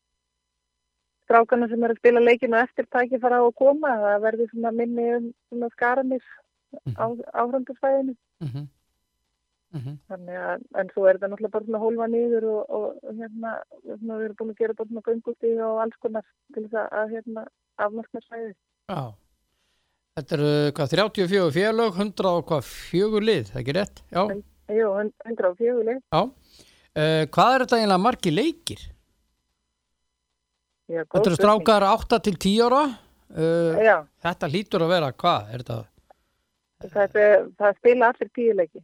Speaker 3: strákana sem eru að spila leikinu eftir tækifara á að koma. Það verður svona minni um svona skaramir á áhörundasvæðinu.
Speaker 1: mm -hmm. Mm -hmm.
Speaker 3: Þannig að, en svo er þetta náttúrulega bara svona hólfa niður og, og hérna, svona, við erum búin að gera bara svona göngustíð og alls konar til þess að, hérna, afmarka svæði.
Speaker 1: Já, þetta eru hvað 34 félög, 100 og hvað fjögur lið, það ekki rétt? Já,
Speaker 3: Jú, 104 leið.
Speaker 1: já. Uh, hvað er þetta eiginlega margi leikir?
Speaker 3: Já,
Speaker 1: Þetta eru strákar 8 til 10 ára, uh, þetta hlýtur að vera, hvað er þetta?
Speaker 3: er- það spila allir tíu leiki.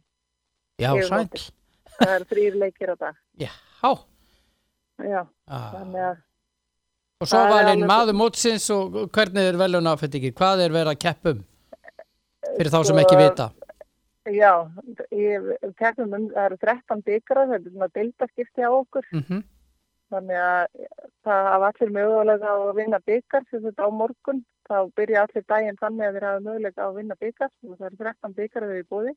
Speaker 1: Já, sæl.
Speaker 3: Það er þrýr leikir á dag.
Speaker 1: já,
Speaker 3: Já,
Speaker 1: ah.
Speaker 3: þannig að
Speaker 1: og svo valinn
Speaker 3: alveg-
Speaker 1: maður mótsins og hvernig er velun áfættingir, hvað er verið að keppa um fyrir þá sem
Speaker 3: Sko,
Speaker 1: ekki vita?
Speaker 3: Já, ég kemum um, það eru 13 byggra, þetta er svona deildaskipti á okkur.
Speaker 1: Mm
Speaker 3: Þannig að það hafa allir mögulega að vinna byggar sem þetta á morgun. Þá byrja allir daginn þannig að þeir hafa mögulega að vinna byggar og það eru 13 byggar að við búði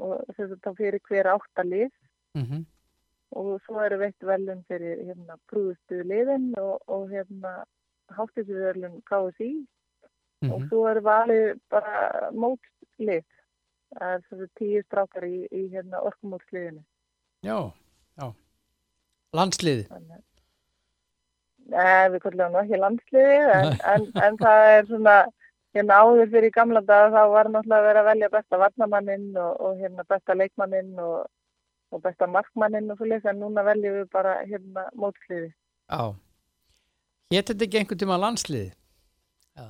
Speaker 3: og þetta fyrir hver átta lið
Speaker 1: -hmm.
Speaker 3: og svo eru veitt velun fyrir hérna prúðustu liðin og, og hérna háttísuverlun KSI og
Speaker 1: Mhm.
Speaker 3: svo eru valið bara mótslið. Það er þessi tíu strákar í, í hérna orkumótsliðinu.
Speaker 1: Já, já. Landsliði.
Speaker 3: Nei, við kallum nú ekki landsliði, en, en, en það er svona, hérna áður fyrir gamla dag þá var náttúrulega verið að velja besta varnamanninn og, og hérna besta leikmanninn og, og besta markmanninn og svo leys, en núna veljum við bara hérna mótsliði.
Speaker 1: Já. Hétt þetta ekki einhvern tíma landsliði? Já.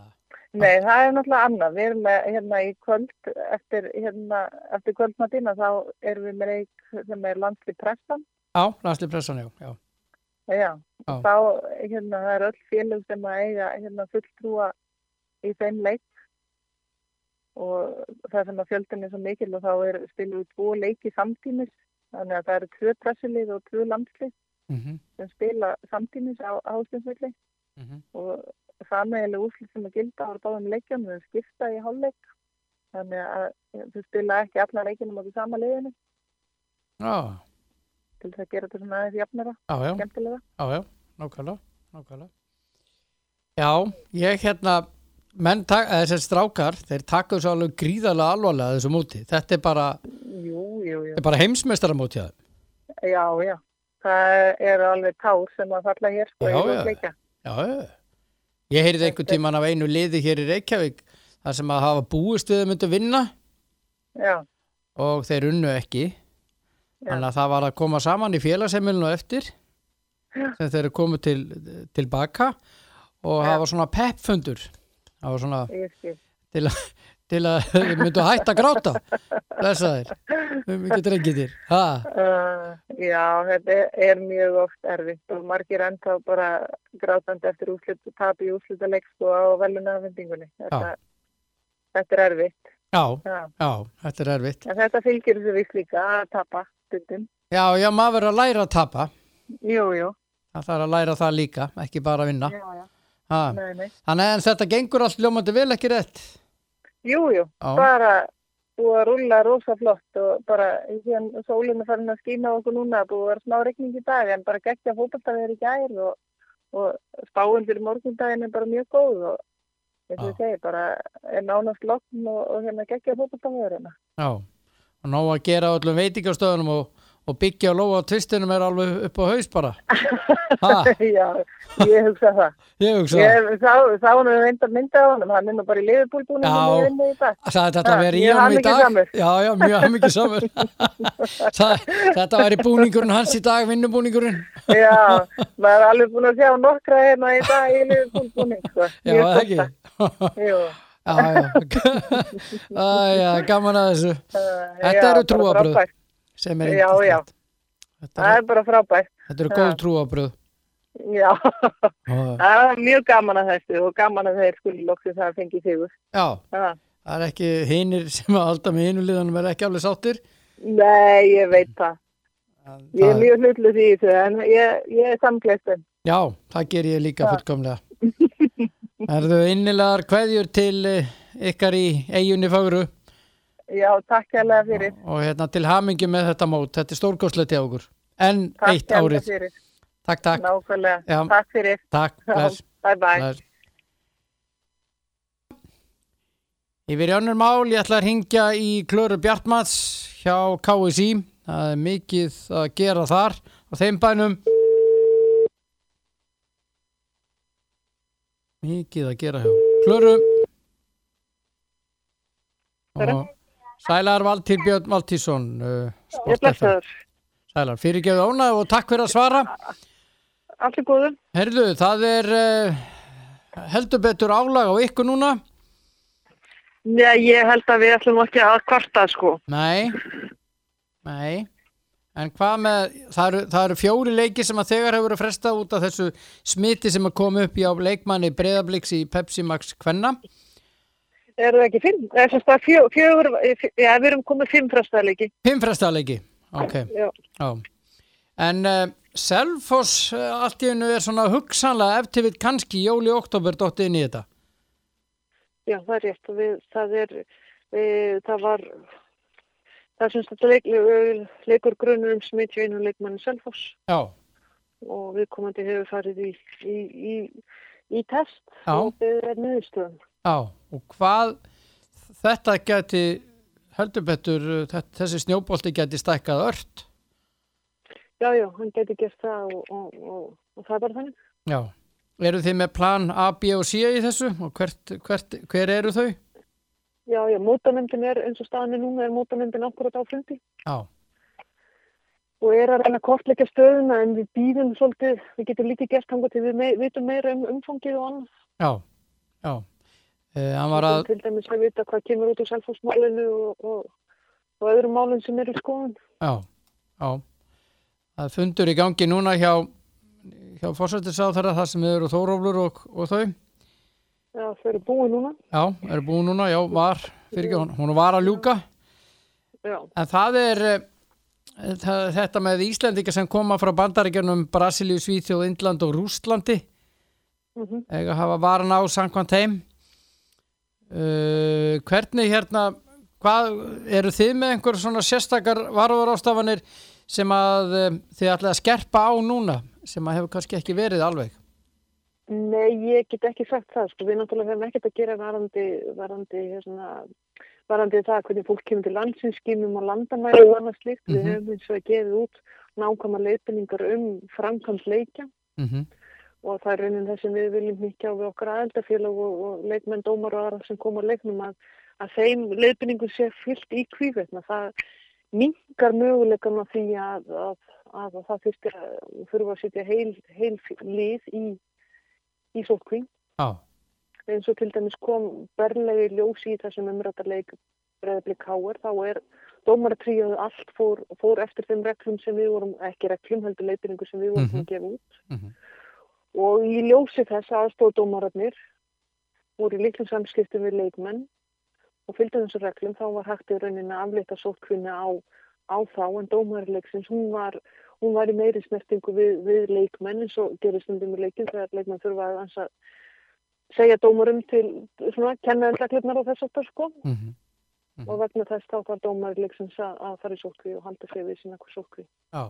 Speaker 3: Nei, það er náttúrulega annað. Við erum með, hérna í kvöld, eftir, hérna, eftir kvöldmatina þá erum við með leik sem er landslið pressan.
Speaker 1: Já, landslið pressan, já. já.
Speaker 3: Já,
Speaker 1: Já.
Speaker 3: þá, hérna, það er öll félög sem að eiga, hérna, fulltrúa í þeim leik. Og það sem að fjöldin er svo mikil og þá spilum við tvo leiki samtímis, þannig að það eru tvö pressulið og tvö landslið
Speaker 1: Mm
Speaker 3: sem spila samtímis á ástæðsvelli og sammeðileg úrslit sem að gilda á báðum leikjum, þau skipta í hálfleik, þannig að þau spila ekki alla leikinum á því sama leiðinu.
Speaker 1: Já,
Speaker 3: til þess að gera þetta svona aðeins jafnara,
Speaker 1: já,
Speaker 3: skemmtilega.
Speaker 1: já, já, nákvæmlega. Já, ég hérna, menn, eða þessi strákar, þeir taka þessu alveg gríðarlega alvarlega þessu móti. Þetta er bara, bara heimsmeistaramóti að þeim.
Speaker 3: Já, já. Það er alveg tár sem að falla hér sko
Speaker 1: Já, já. Já, já. Ég heyrði einhvern tíman af einu liði hér í Reykjavík, þar sem að hafa búist við að myndu vinna
Speaker 3: Já,
Speaker 1: og þeir unnu ekki. Þannig að það var að koma saman í félagsheimilinu á eftir sem þeir eru komið til, tilbaka og það var svona peppfundur. Það var svona til, að- til að þeir myndu hætta að gráta. Blessa þeir. Um ekki drengið Ha,
Speaker 3: Uh, já, þetta er, er mjög oft erfitt og margir ennþá bara grátandi eftir úslit og tapi í úslitaleg sko á velunafendingunni. Þetta, þetta er erfitt.
Speaker 1: já,
Speaker 3: Já.
Speaker 1: já, þetta er erfitt.
Speaker 3: En þetta fylgir þessu vist líka að tapa stundum.
Speaker 1: Já, já, maður verður að læra að tapa.
Speaker 3: Jú, jú.
Speaker 1: Það þarf að læra það líka, ekki bara að vinna.
Speaker 3: Já, já.
Speaker 1: Þannig en þetta gengur allt ljómandi vel ekki rétt.
Speaker 3: Jú, jú. Bara búið að rúlla rosa flott og bara síðan sólinu farin að skýna okkur núna búið að vera smá regning í dag en bara geggja er í gær og, og spáin fyrir morgundaginn er bara mjög góð og eins og ég segi bara er nánast lokn og, og hérna geggja fótballtafið hérna.
Speaker 1: já. Og ná að gera öllum veitingastöðunum og, og byggja og lóa á tvistinum er alveg upp á haus bara.
Speaker 3: Já, ég hugsa það.
Speaker 1: ég hugsa.
Speaker 3: Ég sá, sá hann um einnig mynda á honum, hann er nú bara í.
Speaker 1: Það þetta verið í honum í dag.
Speaker 3: hamingjusamur.
Speaker 1: Já, já, mjög mikið samur. þetta væri búningurinn hans í dag, vinnubúningurinn.
Speaker 3: Já, maður er alveg búin að sjá nokkra hérna í dag í liðbúlbúning, sko.
Speaker 1: Já, það ekki.
Speaker 3: Jú.
Speaker 1: Já, já. Æja, gaman að þessu. Þetta eru
Speaker 3: frábært.
Speaker 1: Sem er
Speaker 3: Já, já.
Speaker 1: yndislegt. Þetta
Speaker 3: Það
Speaker 1: eru,
Speaker 3: er bara frábært.
Speaker 1: þetta eru góð trúabröð.
Speaker 3: Já,
Speaker 1: Já,
Speaker 3: það er mjög gaman að þessu og gaman að þeir skuli loksins að fengi sigur.
Speaker 1: Já,
Speaker 3: Já.
Speaker 1: það er ekki hinir sem að halda með hinuliðanum er ekki alveg sáttir.
Speaker 3: Nei, ég veit það. Ég er
Speaker 1: það-
Speaker 3: mjög hlutlu því þessu en ég, ég er samklæstum.
Speaker 1: Já, það ger ég líka
Speaker 3: Já.
Speaker 1: fullkomlega. Erðu innilegar kveðjur til eh, ykkar í eigunni fagru
Speaker 3: Já, takk hérlega fyrir.
Speaker 1: og hérna til hamingi með þetta mót. Þetta er stórkostlegt hjá okkur. En
Speaker 3: Takk
Speaker 1: eitt
Speaker 3: hérlega
Speaker 1: árið.
Speaker 3: fyrir.
Speaker 1: Takk, takk,
Speaker 3: Nákvæmlega.
Speaker 1: Já.
Speaker 3: Takk fyrir.
Speaker 1: takk. Bless,
Speaker 3: Bye bye.
Speaker 1: bless. Yfir í önnur mál, ég ætla að ringja í Klöru Bjartmats hjá KSI. Það er mikið að gera þar á þeim bænum. Mikið að gera hjá Klöru. Og Sælar Valtýr Björn Valtísson, uh,
Speaker 3: Ég
Speaker 1: Sport FM.
Speaker 3: blessaður.
Speaker 1: Sælar, fyrirgeðu ánæg og takk fyrir að svara.
Speaker 3: Allir góður.
Speaker 1: Herðu, það er uh, heldur betur álag á ykkur núna?
Speaker 3: Já, ég held að við ætlum ekki að kvarta sko.
Speaker 1: Nei, nei. En hvað með, það eru, það eru fjóri leiki sem að þegar hefur verið frestað út af þessu smiti sem að koma upp í á leikmanni Breiðabliks í Pepsi Max Kvenna.
Speaker 3: Er það ekki fimm? Það er sem sagt fjö, fjögur, já, við erum komið fimm frestaðleiki.
Speaker 1: Fimm frestað leiki, ok.
Speaker 3: Já.
Speaker 1: Já. En uh, Selfoss uh, allt í hennu er svona hugsanlega ef til við kannski jóli oktober dotti inn í þetta.
Speaker 3: Já, það er rétt. og Við, það er, við, það var, það er sem sagt leik, leikur grunur um smitju einu leikmanni Selfoss
Speaker 1: Já,
Speaker 3: og við komandi hefur farið í, í, í, í test
Speaker 1: Já.
Speaker 3: og það er niðurstöðum.
Speaker 1: Já. Og hvað þetta geti heldur betur, uh, þe- þessi snjóbolti geti stækkað ört.
Speaker 3: Já, já, hann geti gert það og, og, og, og það er bara þannig.
Speaker 1: Já. Eru þið með plan A, B og C í þessu og hvert, hvert, hver eru þau?
Speaker 3: Já, já, mótamyndin er eins og staðan er núna er mótamyndin akkurat á fundi
Speaker 1: Já,
Speaker 3: og er að reyna kortleika stöðuna en við býðum svolítið, við getum lítið gert hanga til við mei, vitum meira um umfangið og annað.
Speaker 1: já, já. Uh, hann var að,
Speaker 3: Til dæmis að vita hvað kemur út úr selfhúsmálinu og, og, og öðrum málum sem eru í skoðun.
Speaker 1: já, já. Það fundur í gangi núna hjá, hjá fórsættisáþara þar sem eru Þórólfur og, og þau.
Speaker 3: Já, þau eru búið núna.
Speaker 1: Já, eru búin núna, já, var, fyrir ekki, hún, var að ljúka.
Speaker 3: Já,
Speaker 1: En það er eh, það, þetta með Íslendinga sem koma frá bandaríkjunum Brasilíu, Svíþjóð, Indland og Rústlandi.
Speaker 3: mm
Speaker 1: eiga að hafa varan á samkvæmt heim uh, hvernig hérna hvað, eru þið með einhver svona sérstakar varúður ástafanir sem að uh, þið ætlaði að skerpa á núna sem að hefur kannski ekki verið alveg?
Speaker 4: Nei, ég get ekki sagt það, sko, við náttúrulega hefum ekkert að gera varandi, varandi, hérna, varandi það hvernig fólk kemur til landsinskimum og landamæri og annað slikt. Mm -hmm. Við
Speaker 1: Mhm.
Speaker 4: hefum eins og að gefa út nákvæma leifinningar um framkvæmt leikja
Speaker 1: Mm
Speaker 4: og það er raunin þess sem við viljum mikið á við okkar aðeldafélag og, og leikmenn, dómar og aðra sem koma að leiknum að, að þeim leifinningum sé fyllt í kvívetna. Það mingar möguleikan á því að, að, að, að það þurfti að þurfa að setja heil, heil lið í, í sótkví
Speaker 1: Já,
Speaker 4: eins og til dæmis kom berlegi ljósi í þessum umrættarleik breðablik káir, þá er dómaratríuð allt fór, fór eftir þeim reglum sem við vorum, ekki reglum heldur leifinningu sem við vorum
Speaker 1: Mhm.
Speaker 4: að gefa út
Speaker 1: Mhm.
Speaker 4: Og í ljósi þess aðstóð dómararnir voru í litlum samskiptum við leikmenn og fylgdu þessu reglum þá var hægt í rauninni að afleita sótkvinni á, á þá en dómarleiksins hún var, hún var í meiri snertingu við, við leikmenn eins og gerist stundum í leikin þegar leikmenn þurfa að ansa segja dómurum til svona kennaðanleiklunar og þess aftar sko
Speaker 1: mm
Speaker 4: og vegna þess þá var dómarleiksins að, að fara í sótkví og halda sig við sína sótkví.
Speaker 1: já.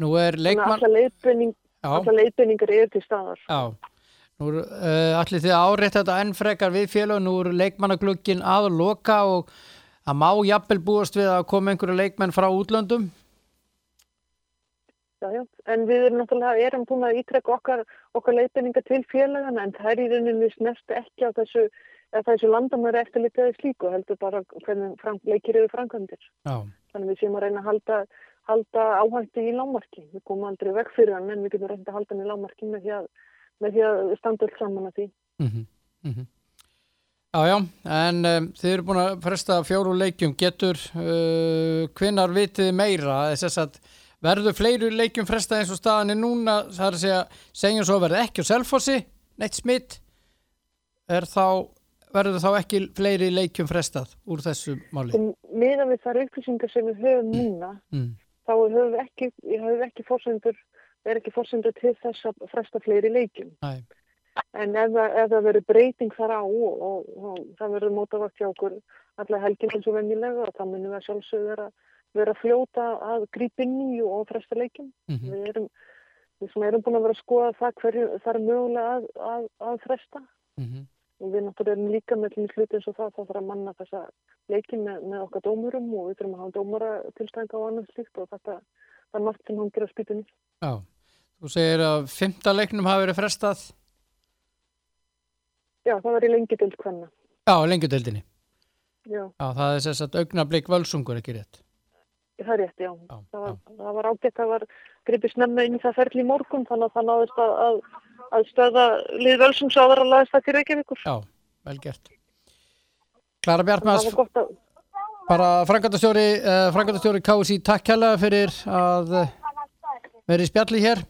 Speaker 1: Nú er
Speaker 4: Þannig að
Speaker 1: leikmann...
Speaker 4: leiðbeining-
Speaker 1: Já,
Speaker 4: alla leiðbeiningar eru til staðar.
Speaker 1: já. Uh, allir þið áreitt þetta enn frekar við félag, nú eru leikmannaglugkin að loka og að má jafnvel búast við að koma einhverju leikmenn frá útlöndum?
Speaker 4: Já, já, en við erum náttúrulega, erum búin að ítrekka okkar, okkar leiðbeiningar til félagana en það er í rauninni snert ekki á þessu, þessu landamæri eftirlitið eða slíku, heldur bara hvernig leikir eru framkvæmdir.
Speaker 1: Já,
Speaker 4: Þannig við séum að reyna að halda, halda áhætti í lámarki. Við komum aldrei vekk fyrir hann en við getum reynd að halda hann í lámarki með því að, með því að standa öll saman að því.
Speaker 1: mhm, mhm. Já, já, en um, þið eru búin að fresta fjóru leikjum, getur uh, hvinnar vitið meira, þess að verður fleiri leikjum fresta eins og staðan er núna, það er að segja, segjum svo verður ekki á selfossi, neitt smitt, er verður þá ekki fleiri leikjum frestað úr þessu máli?
Speaker 4: Meðan við þar upplýsingar sem við höfum núna,
Speaker 1: Mm.
Speaker 4: Þá höfum við ekki, höfum ekki fórsendur, er ekki fórsendur til þess að fresta fleiri leikjum.
Speaker 1: Næ,
Speaker 4: En ef ef það verður breyting þar á og, og, og það verður mótavakt hjá okkur alla helgin eins og venjulega og þá munum við að sjálfsögðu vera, vera fljóta að grípa inn í og fresta leikin.
Speaker 1: mhm,
Speaker 4: Við erum, við erum búin að vera að skoða það hverju það er mögulega að, að, að fresta
Speaker 1: mhm,
Speaker 4: og við náttúrulega erum líka með til hluti eins og það þá þarf að manna þessa leikin með, með okkar dómurum og við þurfum að hafa dómara tilstænga og annað slíkt og þetta það er margt sem hann gerir að spýtunni.
Speaker 1: já. Þú segir að fymta leiknum hafi verið frestað,
Speaker 4: Já, það var í lengi til hvenna.
Speaker 1: já, lengjudeldinni.
Speaker 4: Já,
Speaker 1: Já, það er þess að augnablik völsungur ekki rétt.
Speaker 4: það er rétt, já.
Speaker 1: Já,
Speaker 4: það var,
Speaker 1: já.
Speaker 4: það var ágætt, það var gripið snemma inn í það ferli í morgun þannig að það náðist að, að, að stöða lið völsums áður að laðist það til Reykjavíkur.
Speaker 1: Já, vel gert. Klara Bjartmars,
Speaker 4: að,
Speaker 1: bara frangandastjóri, uh, frangandastjóri KSI, takk kærlega fyrir að vera í spjalli hér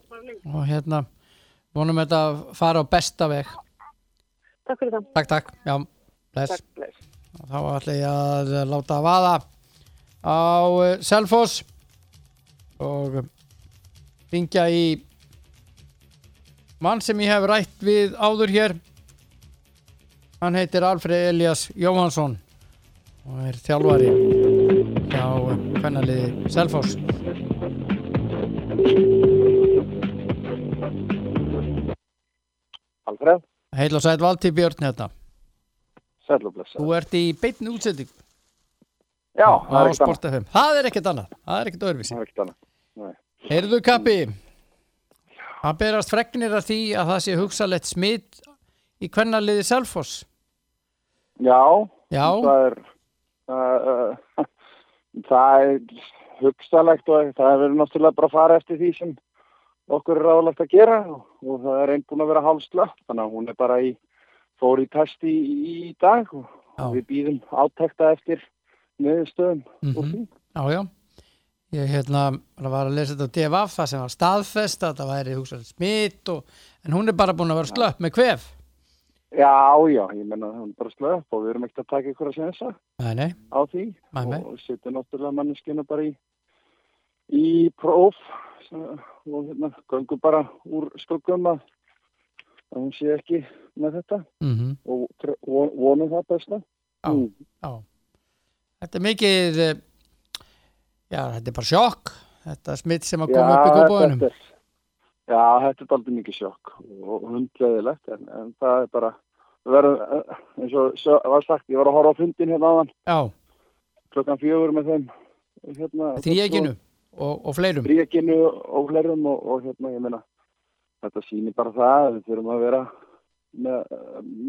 Speaker 1: og hérna vonum þetta að fara á besta veg.
Speaker 4: takk fyrir það.
Speaker 1: Takk, takk, já, bless.
Speaker 4: Takk, bless.
Speaker 1: Þá ætla ég að láta að vaða á Selfoss og ringja í mann sem ég hef rætt við áður hér. Hann heitir Alfred Elias Jóhansson og er þjálfari hjá hvernaliði Selfoss.
Speaker 5: Alfred,
Speaker 1: Heil og sæl Valtí Björn hérna.
Speaker 5: sæl og blessa.
Speaker 1: Þú ert í beinni útsending
Speaker 5: Já,
Speaker 1: á
Speaker 5: það er ekkert annað.
Speaker 1: Það er ekkert annað. Það er ekkert öðruvísi.
Speaker 5: Það er ekkert annað.
Speaker 1: Heyrðu kappi Það berast fregnir af því að það sé hugsalegt smitt í kvennaliði Selfoss
Speaker 5: Já,
Speaker 1: Já,
Speaker 5: það er, uh, uh, það er hugsalegt og það verður náttúrulega bara að fara eftir því sem okkur er ráðlegt að gera og, og það er einn búin að vera hálslöpp þannig að hún er bara í, fór í test í, í dag og
Speaker 1: Já.
Speaker 5: við býðum áttekta eftir niðurstöðum
Speaker 1: Mhm.
Speaker 5: úr því.
Speaker 1: já, já Ég hérna var að lesa þetta á DFF það sem var staðfest að það væri hugsalegt smitt og, en hún er bara búin að vera slöpp með kvef.
Speaker 5: Já, já, ég menna hún er bara slöpp og við erum ekkert að taka ykkur að sensa á því
Speaker 1: Nei,
Speaker 5: og setja náttúrulega manneskina bara í, í próf og hérna göngu bara úr skuggum að hún sé ekki með þetta
Speaker 1: mm
Speaker 5: og tre- von- vonum það besta. Mm.
Speaker 1: Þetta er mikið eh, já, þetta er bara sjokk. Þetta smitt sem að koma upp í
Speaker 5: er, já, þetta er aldrei mikið sjokk og hundleðilegt en, en það er bara verðum, eh, eins og svo var sagt, ég var að horfa á fundin hérna áðan.
Speaker 1: Já,
Speaker 5: klokkan fjögur með þeim hérna,
Speaker 1: þrýjeginu og, og fleirum.
Speaker 5: Þrýjeginu og flerum og, og hérna, ég meina þetta sýnir bara það að við þurfum að vera með,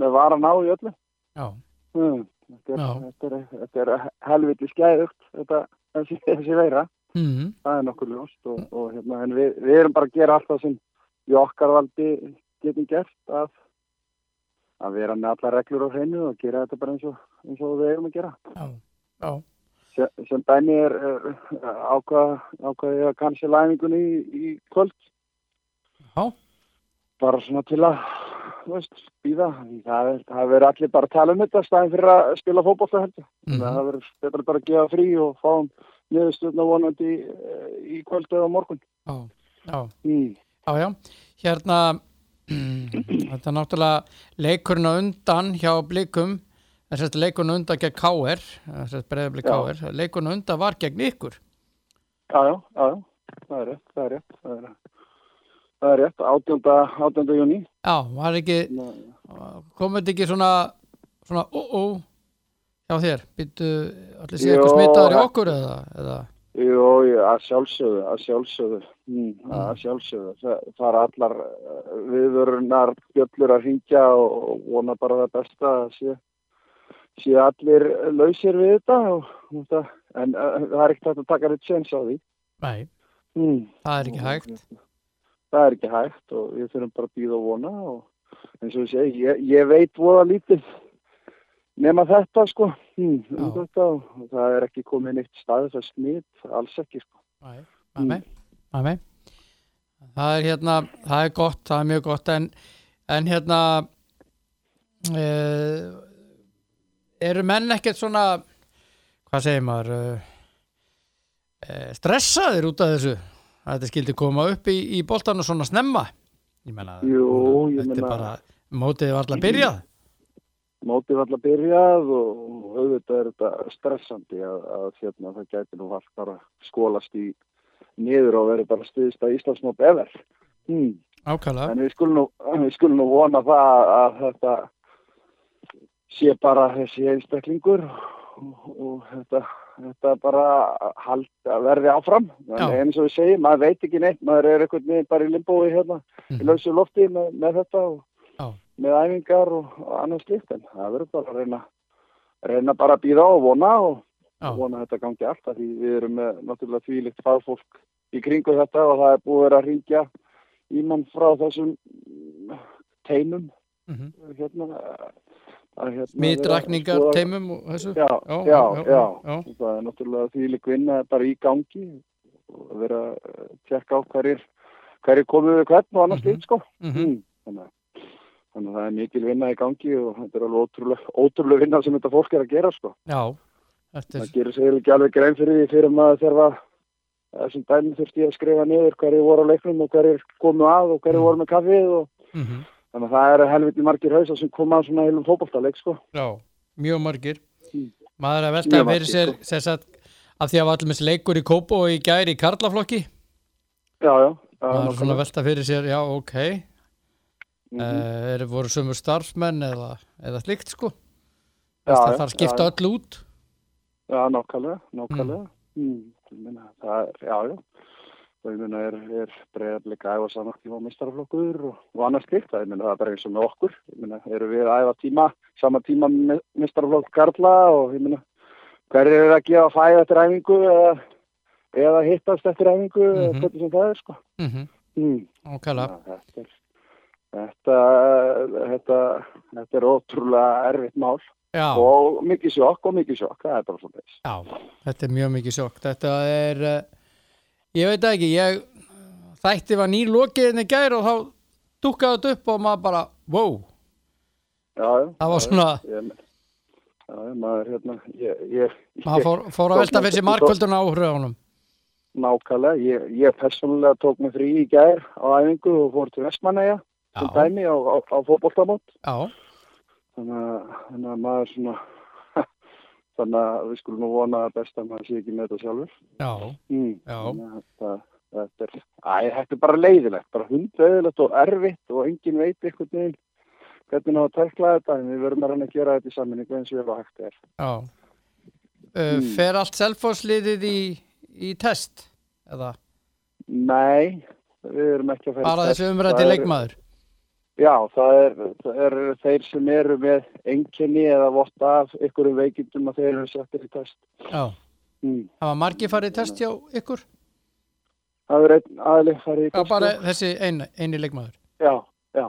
Speaker 5: með varan á í öllu.
Speaker 1: Já,
Speaker 5: hmm, þetta, er,
Speaker 1: Já.
Speaker 5: er, er helviti skæðugt þetta, þessi, þessi veira.
Speaker 1: Mm
Speaker 5: það er nokkur ljóst og, og hérna, við, við erum bara að gera allt það sem í okkar valdi getum gert að, að vera með alla reglur á hreinu og gera þetta bara eins og, eins og við eigum að gera.
Speaker 1: já, já,
Speaker 5: Sem, sem dæmi er, ákvað, ákvað ég að kannski læfingunni í, í kvöld,
Speaker 1: já,
Speaker 5: bara svona til að, þú veist, býða. Það það verður allir bara að tala um þetta staðin fyrir að spila fótbollta heldur.
Speaker 1: Mhm.
Speaker 5: Það verður betra bara að gefa frí og fá niðurstöðna vonandi eh, í kvöld eða á morgun.
Speaker 1: já, já,
Speaker 5: Mm.
Speaker 1: já, já. Hérna, þetta er náttúrulega leikurinn á undan hjá blikum, á undan gegn KR, á undan var gegn ykkur.
Speaker 5: Já, já, já, já, það er rétt, það er rétt, rétt, 18. 18. júni.
Speaker 1: Já, var ekki, komið þetta ekki svona, svona, ó, ó, hjá þér, býttu, allir sé
Speaker 5: Jó,
Speaker 1: eitthvað smitaður í okkur eða, eða,
Speaker 5: Jú, jú, að sjálfsögðu, að sjálfsögðu, mm, að sjálfsögðu, það, það er allar eh, viðvörunar bjöllur að hringja og, vona bara það besta að sé, sé allir lausir við þetta og, en uh, það er ekkert að taka þetta séns á því.
Speaker 1: nei,
Speaker 5: Mm.
Speaker 1: það er ekki hægt.
Speaker 5: Það er ekki hægt og við þurfum bara að býða og vona og eins og segi, ég, ég veit voða lítið nema þetta sko, hmm, um þetta og það er ekki komið neitt stað þess að smitt, alls ekki sko.
Speaker 1: Nei, nei, nei, nei. Það er hérna, það er gott, það er mjög gott. En, en hérna uh, eru menn ekkert svona hvað segir maður uh, uh, stressaðir út af þessu að þetta skildi koma upp í, í boltanu svona snemma ég menna,
Speaker 5: Jú, ég
Speaker 1: þetta er bara mótið var alltaf byrjað
Speaker 5: Mótið var alltaf byrjað og auðvitað er þetta stressandi að, að hérna, það gæti nú allt bara skólast í niður og verið bara stuðist að Íslandsmóp efer. Hmm. En við skulum nú, við skulum nú vona það að þetta sé bara þessi einstaklingur og, og þetta, þetta bara hald, að verði áfram. En eins og við segjum, maður veit ekki neitt, maður er einhvern veginn bara í limbói hérna, í
Speaker 1: Mhm.
Speaker 5: lausu lofti með, með þetta og
Speaker 1: Já.
Speaker 5: með æfingar og, og annað slíkt. En það verður bara að reyna, reyna bara að býða og vona og
Speaker 1: Já.
Speaker 5: vona að þetta gangi alltaf því við erum með náttúrulega þvílikt fagfólk í kringu þetta og það er búið að vera að ringja í mann frá þessum mm, teimum
Speaker 1: Mhm.
Speaker 5: hérna, að, hérna
Speaker 1: mitrakningar,
Speaker 5: skoða-
Speaker 1: teimum og þessu
Speaker 5: já,
Speaker 1: Já,
Speaker 5: já,
Speaker 1: já,
Speaker 5: já, það er náttúrulega þvílik vinna bara í gangi og vera að tjekka á hverjir hverjir komið við hvern og annars
Speaker 1: Mhm.
Speaker 5: sko
Speaker 1: Mhm.
Speaker 5: mm. þannig, að- þannig að það er mikil vinna í gangi og þetta er alveg ótrúlega, ótrúlega vinna sem þetta fólk er að gera sko
Speaker 1: já, þetta
Speaker 5: það
Speaker 1: er
Speaker 5: gerir sér ekki alveg grein fyrir því fyrir maður þurfa þessum dæmi þurfti ég að skrifa niður hverju voru á leiknum og hverju komu að og hverju
Speaker 1: Mm.
Speaker 5: voru með kaffið og
Speaker 1: mhm.
Speaker 5: Þannig að það eru helviti margir hausa sem koma að svona heilum fótballtaleik sko.
Speaker 1: Já, mjög margir
Speaker 5: Mm.
Speaker 1: maður að velta fyrir
Speaker 5: margir,
Speaker 1: sér
Speaker 5: sko.
Speaker 1: sem sagt, að því að var allir leikur í Kópo og í gæri í Karlaflokki
Speaker 5: Já, já.
Speaker 1: maður er svona að velta fyrir sér, já ok
Speaker 5: Mhm.
Speaker 1: uh, er, voru sömur starfsmenn eða, eða slikt sko
Speaker 5: Já,
Speaker 1: það þarf að skipta
Speaker 5: já,
Speaker 1: öll út
Speaker 5: Já, nákvæmlega, nákvæmlega. Mm. meina, það er, já, já. Og ég meina, er, er breiðarleika að æfa saman tíma á mistaraflokkur og, og annars slikt. Ég meina, það er bara eins og með okkur. Ég meina, eru við að æfa tíma, sama tíma með mistaraflokk Karla og ég meina, hverju er að gefa fæð eftir æfingu eða, eða hittast eftir æfingu eða
Speaker 1: Mhm.
Speaker 5: hvernig sem það er, sko.
Speaker 1: mm -hmm.
Speaker 5: Mm.
Speaker 1: Ókala,
Speaker 5: Já, þetta, er, þetta, þetta, þetta er ótrúlega erfitt mál
Speaker 1: já,
Speaker 5: og mikið sjokk og mikið sjokk, það er bara svona þess.
Speaker 1: já þetta er mjög mikið sjokk þetta er uh, ég veit ekki, ég þætti var nýlokið inn í gæri og þá dukkaði þetta upp og maður bara wow,
Speaker 5: Já, já.
Speaker 1: það var svona
Speaker 5: já, maður, hérna, ég, ég,
Speaker 1: maður fór, fór að velta fyrir sér markvölduna áhrifunum
Speaker 5: nákvæmlega, ég, ég persónulega tók mig frí í gær á æfingu og fór til Vestmanæja sem dæmi á, á, á að, þannig að maður svona, þannig að við skulum nú vona að best að maður sé ekki með þetta sjálfur.
Speaker 1: Já,
Speaker 5: Mm.
Speaker 1: Já.
Speaker 5: Að Þetta, þetta, er, æ, þetta er bara leiðilegt, bara hundleiðilegt og erfitt og engin veit einhvern veginn hvernig ná að tækla þetta en við verðum að reyna að gera þetta í sammenningu eins og ég var hægt er.
Speaker 1: já. Uh,
Speaker 5: Mm.
Speaker 1: Fer allt selfosliðið í, í test? Eða
Speaker 5: Nei, við erum ekki að færa
Speaker 1: bara þessi umrætti leikmaður?
Speaker 5: Já, það er, það er þeir sem eru með enginni eða votta af ykkurum veikindum að þeir eru settir í test.
Speaker 1: Já.
Speaker 5: Mm.
Speaker 1: Hafa margir farið í test hjá ykkur?
Speaker 5: Það er einn aðli farið í
Speaker 1: Já,
Speaker 5: test.
Speaker 1: bara þessi eini, eini leikmaður.
Speaker 5: Já, já,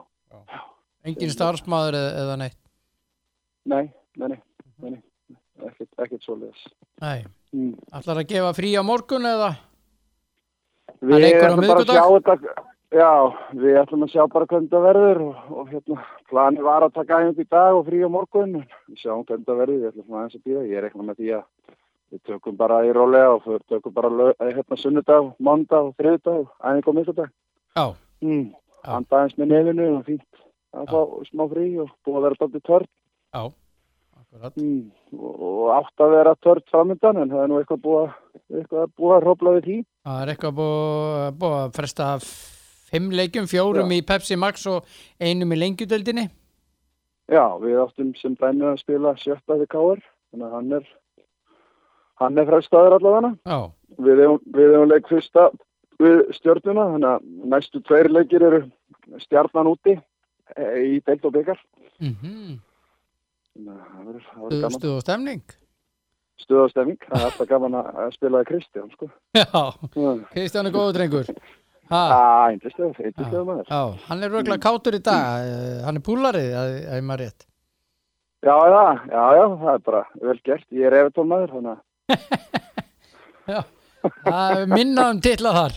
Speaker 1: Engin starfsmaður eða, eða neitt?
Speaker 5: nei, nei, nei, nei, nei. Ekkert, ekkert svoleiðis.
Speaker 1: Nei.
Speaker 5: Mm.
Speaker 1: Ætlar að gefa frí á morgun eða?
Speaker 5: Við ætlum bara að sjá þetta, já, við ætlum að sjá bara hvernig það verður og, og hérna, plani var að taka æfing í dag og frí á morgun, við sjáum hvernig það verður, við ætlum aðeins að býða, ég er eitthvað með því að við tökum bara í rólega og við tökum bara lög, eh, hérna sunnudag, mándag og þriðdag, æfing og miðvikudag.
Speaker 1: Já.
Speaker 5: Mm.
Speaker 1: Já.
Speaker 5: Anda aðeins með nefinu og fínt að fá smá frí og búið að vera dálítið törn
Speaker 1: Já. Akkurat.
Speaker 5: mm. og, og átt að vera törn framöndan en það er nú eitthvað búið að, eitthvað búið að
Speaker 1: er eitthvað búið, búið að fimm leikjum, fjórum
Speaker 5: Já.
Speaker 1: í Pepsi Max og einum í lengjudeldinni.
Speaker 5: Já, við áttum sem dæmi að spila sjötta við Káar, þannig að hann er hann er frestaður allavega við hefum, leik fyrsta við stjörnuna, þannig að næstu tveir leikir eru stjarnan úti e, í deilt og byggar
Speaker 1: Mm
Speaker 5: gaman
Speaker 1: Stuð og stemning.
Speaker 5: stuð og stemming, það er alltaf gaman að spila í Kristján sko.
Speaker 1: Já, Kristján er góður drengur. Ha.
Speaker 5: eindislegu, eindislegu maður
Speaker 1: Já, hann er röglega kátur í dag, Eh, hann er púlarið, að að ég maður rétt.
Speaker 5: Já, já, já, já, það er bara vel gert, ég er eftir maður, þannig að
Speaker 1: Já, það er minna um titla þar.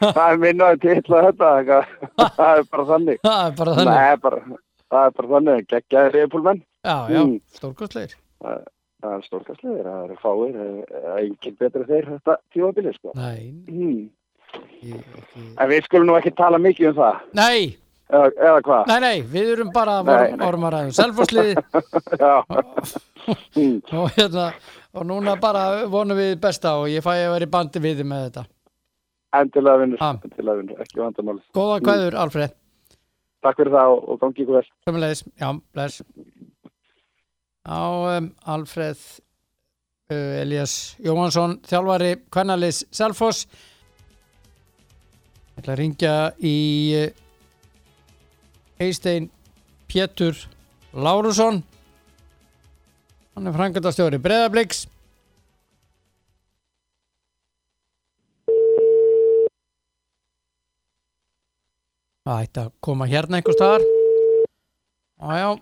Speaker 5: það er minnaði til að þetta, það er bara þannig
Speaker 1: Það er bara þannig.
Speaker 5: Nei, bara, það er bara þannig, geggjaði reyðpúlmenn,
Speaker 1: Já, já,
Speaker 5: Mm.
Speaker 1: stórkostleir.
Speaker 5: það er stórkastlegir, það eru fáir, það er enginn betri þeir þetta tímabili, sko.
Speaker 1: Nei,
Speaker 5: Mm. En við skulum nú ekki tala mikið um það,
Speaker 1: nei,
Speaker 5: eða, eða hvað?
Speaker 1: nei, nei, við erum bara ormaræðum
Speaker 5: mm.
Speaker 1: og hérna, og núna bara vonum við besta og ég fæ að vera í bandi við þig með þetta.
Speaker 5: endilega vinnur,
Speaker 1: Ha.
Speaker 5: endilega vinnur, ekki vandamál.
Speaker 1: Góða kvæður, Alfred.
Speaker 5: Takk fyrir það og, og gangi ykkur vel.
Speaker 1: Sömulegis, já, bless. Á um, Alfred uh, Elias Jóhansson, þjálfari Kvennalis Selfoss. Ég ætla að ringja í uh, Eistein Pétur Lárusson. Hann er frangatastjóri Breðabliks. Það ætti að koma hérna einhver staðar. Jájá,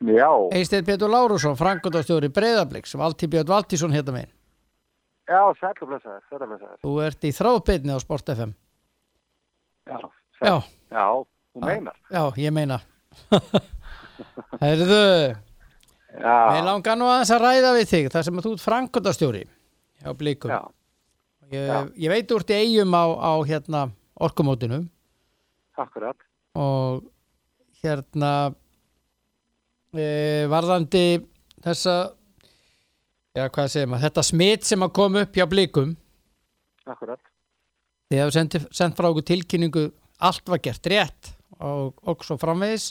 Speaker 5: Já,
Speaker 1: Eisteinn Pétur Lárusson, Frankundastjóri Breiðabliks, Valtí Björn Valtísson hérna megin.
Speaker 5: Já, sætlu blessaður, sætlu blessaður.
Speaker 1: Þú ert í þráðbyrni á Sport FM.
Speaker 5: Já,
Speaker 1: Já,
Speaker 5: já, þú meinar.
Speaker 1: já, ég meina. Herðu, við langar nú aðeins að ræða við þig, þar sem að þú ert Frankundastjóri á Blikum.
Speaker 5: já,
Speaker 1: Ég, ég veit úr til eigum á, á hérna orkumótinu
Speaker 5: akkurat.
Speaker 1: og hérna e, varðandi þessa já hvað segir maður, þetta smitt sem að koma upp hjá blikum.
Speaker 5: Akkurat.
Speaker 1: þið hefur sendt, sendt frá okkur tilkynningu allt var gert rétt og, og svo framvegis.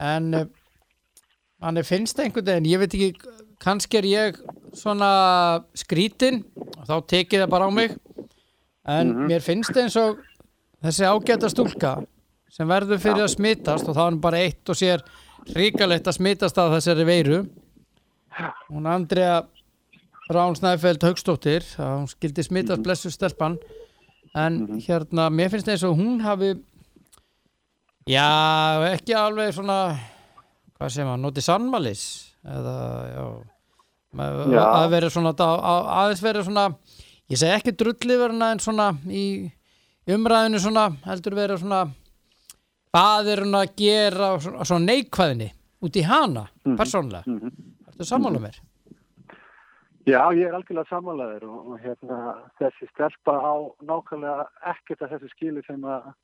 Speaker 1: En uh, manni finnst einhvern veginn, ég veit ekki kannski er ég svona skrítin og þá tekið það bara á mig. En mér finnst eins og þessi ágæta stúlka sem verður fyrir að smitast og það er bara eitt og sér ríkalegt að smitast af þessari veiru hún Andrea Rán Snæfeld Haugstóttir hún skildi smitast blessu stelpan. En hérna, mér finnst eins og hún hafi já, ekki alveg svona hvað segir maður, notið sannmælis eða, já,
Speaker 5: Já.
Speaker 1: að vera svona að, að, aðeins vera svona ég segi ekki drulliverna en svona í umræðinu svona heldur vera svona hvað er hún að gera svona, neikvæðinni út í hana persónulega,
Speaker 5: Mhm.
Speaker 1: ertu sammála mér?
Speaker 5: Já, ég er algjörlega sammálaður og, hérna, þessi stelpa á nákvæmlega ekkert að þessu skilu sem að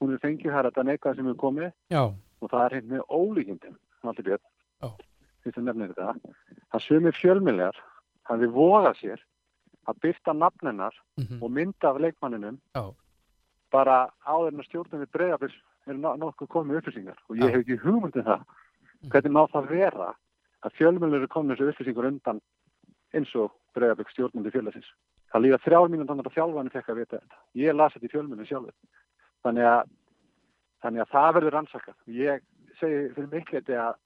Speaker 5: hún er fengið þar þetta neikvæð sem er komið
Speaker 1: Já,
Speaker 5: og það er hérna með ólíkindin, allir björn.
Speaker 2: Því sem nefnir þetta, að sumir fjölmiljar hafi vogað sér að byrta nafninar
Speaker 1: mhm,
Speaker 2: og mynda af leikmanninum
Speaker 1: Já.
Speaker 2: bara áður en að stjórnum við breyðafis er nokkuð komið upplýsingar og ég
Speaker 1: Já.
Speaker 2: hef ekki hugmyndið það hvernig má það vera að fjölmjölur eru komið þessu upplýsingar undan eins og breyðafis stjórnum við félagsins. Það líða þrjár mínútur þannig að þjálfani fekk að vita þetta. Ég las þetta í fjölmjölum sjálfur. Þannig að, þannig að það verður rannsakað. Ég segi fyrir mikleiti að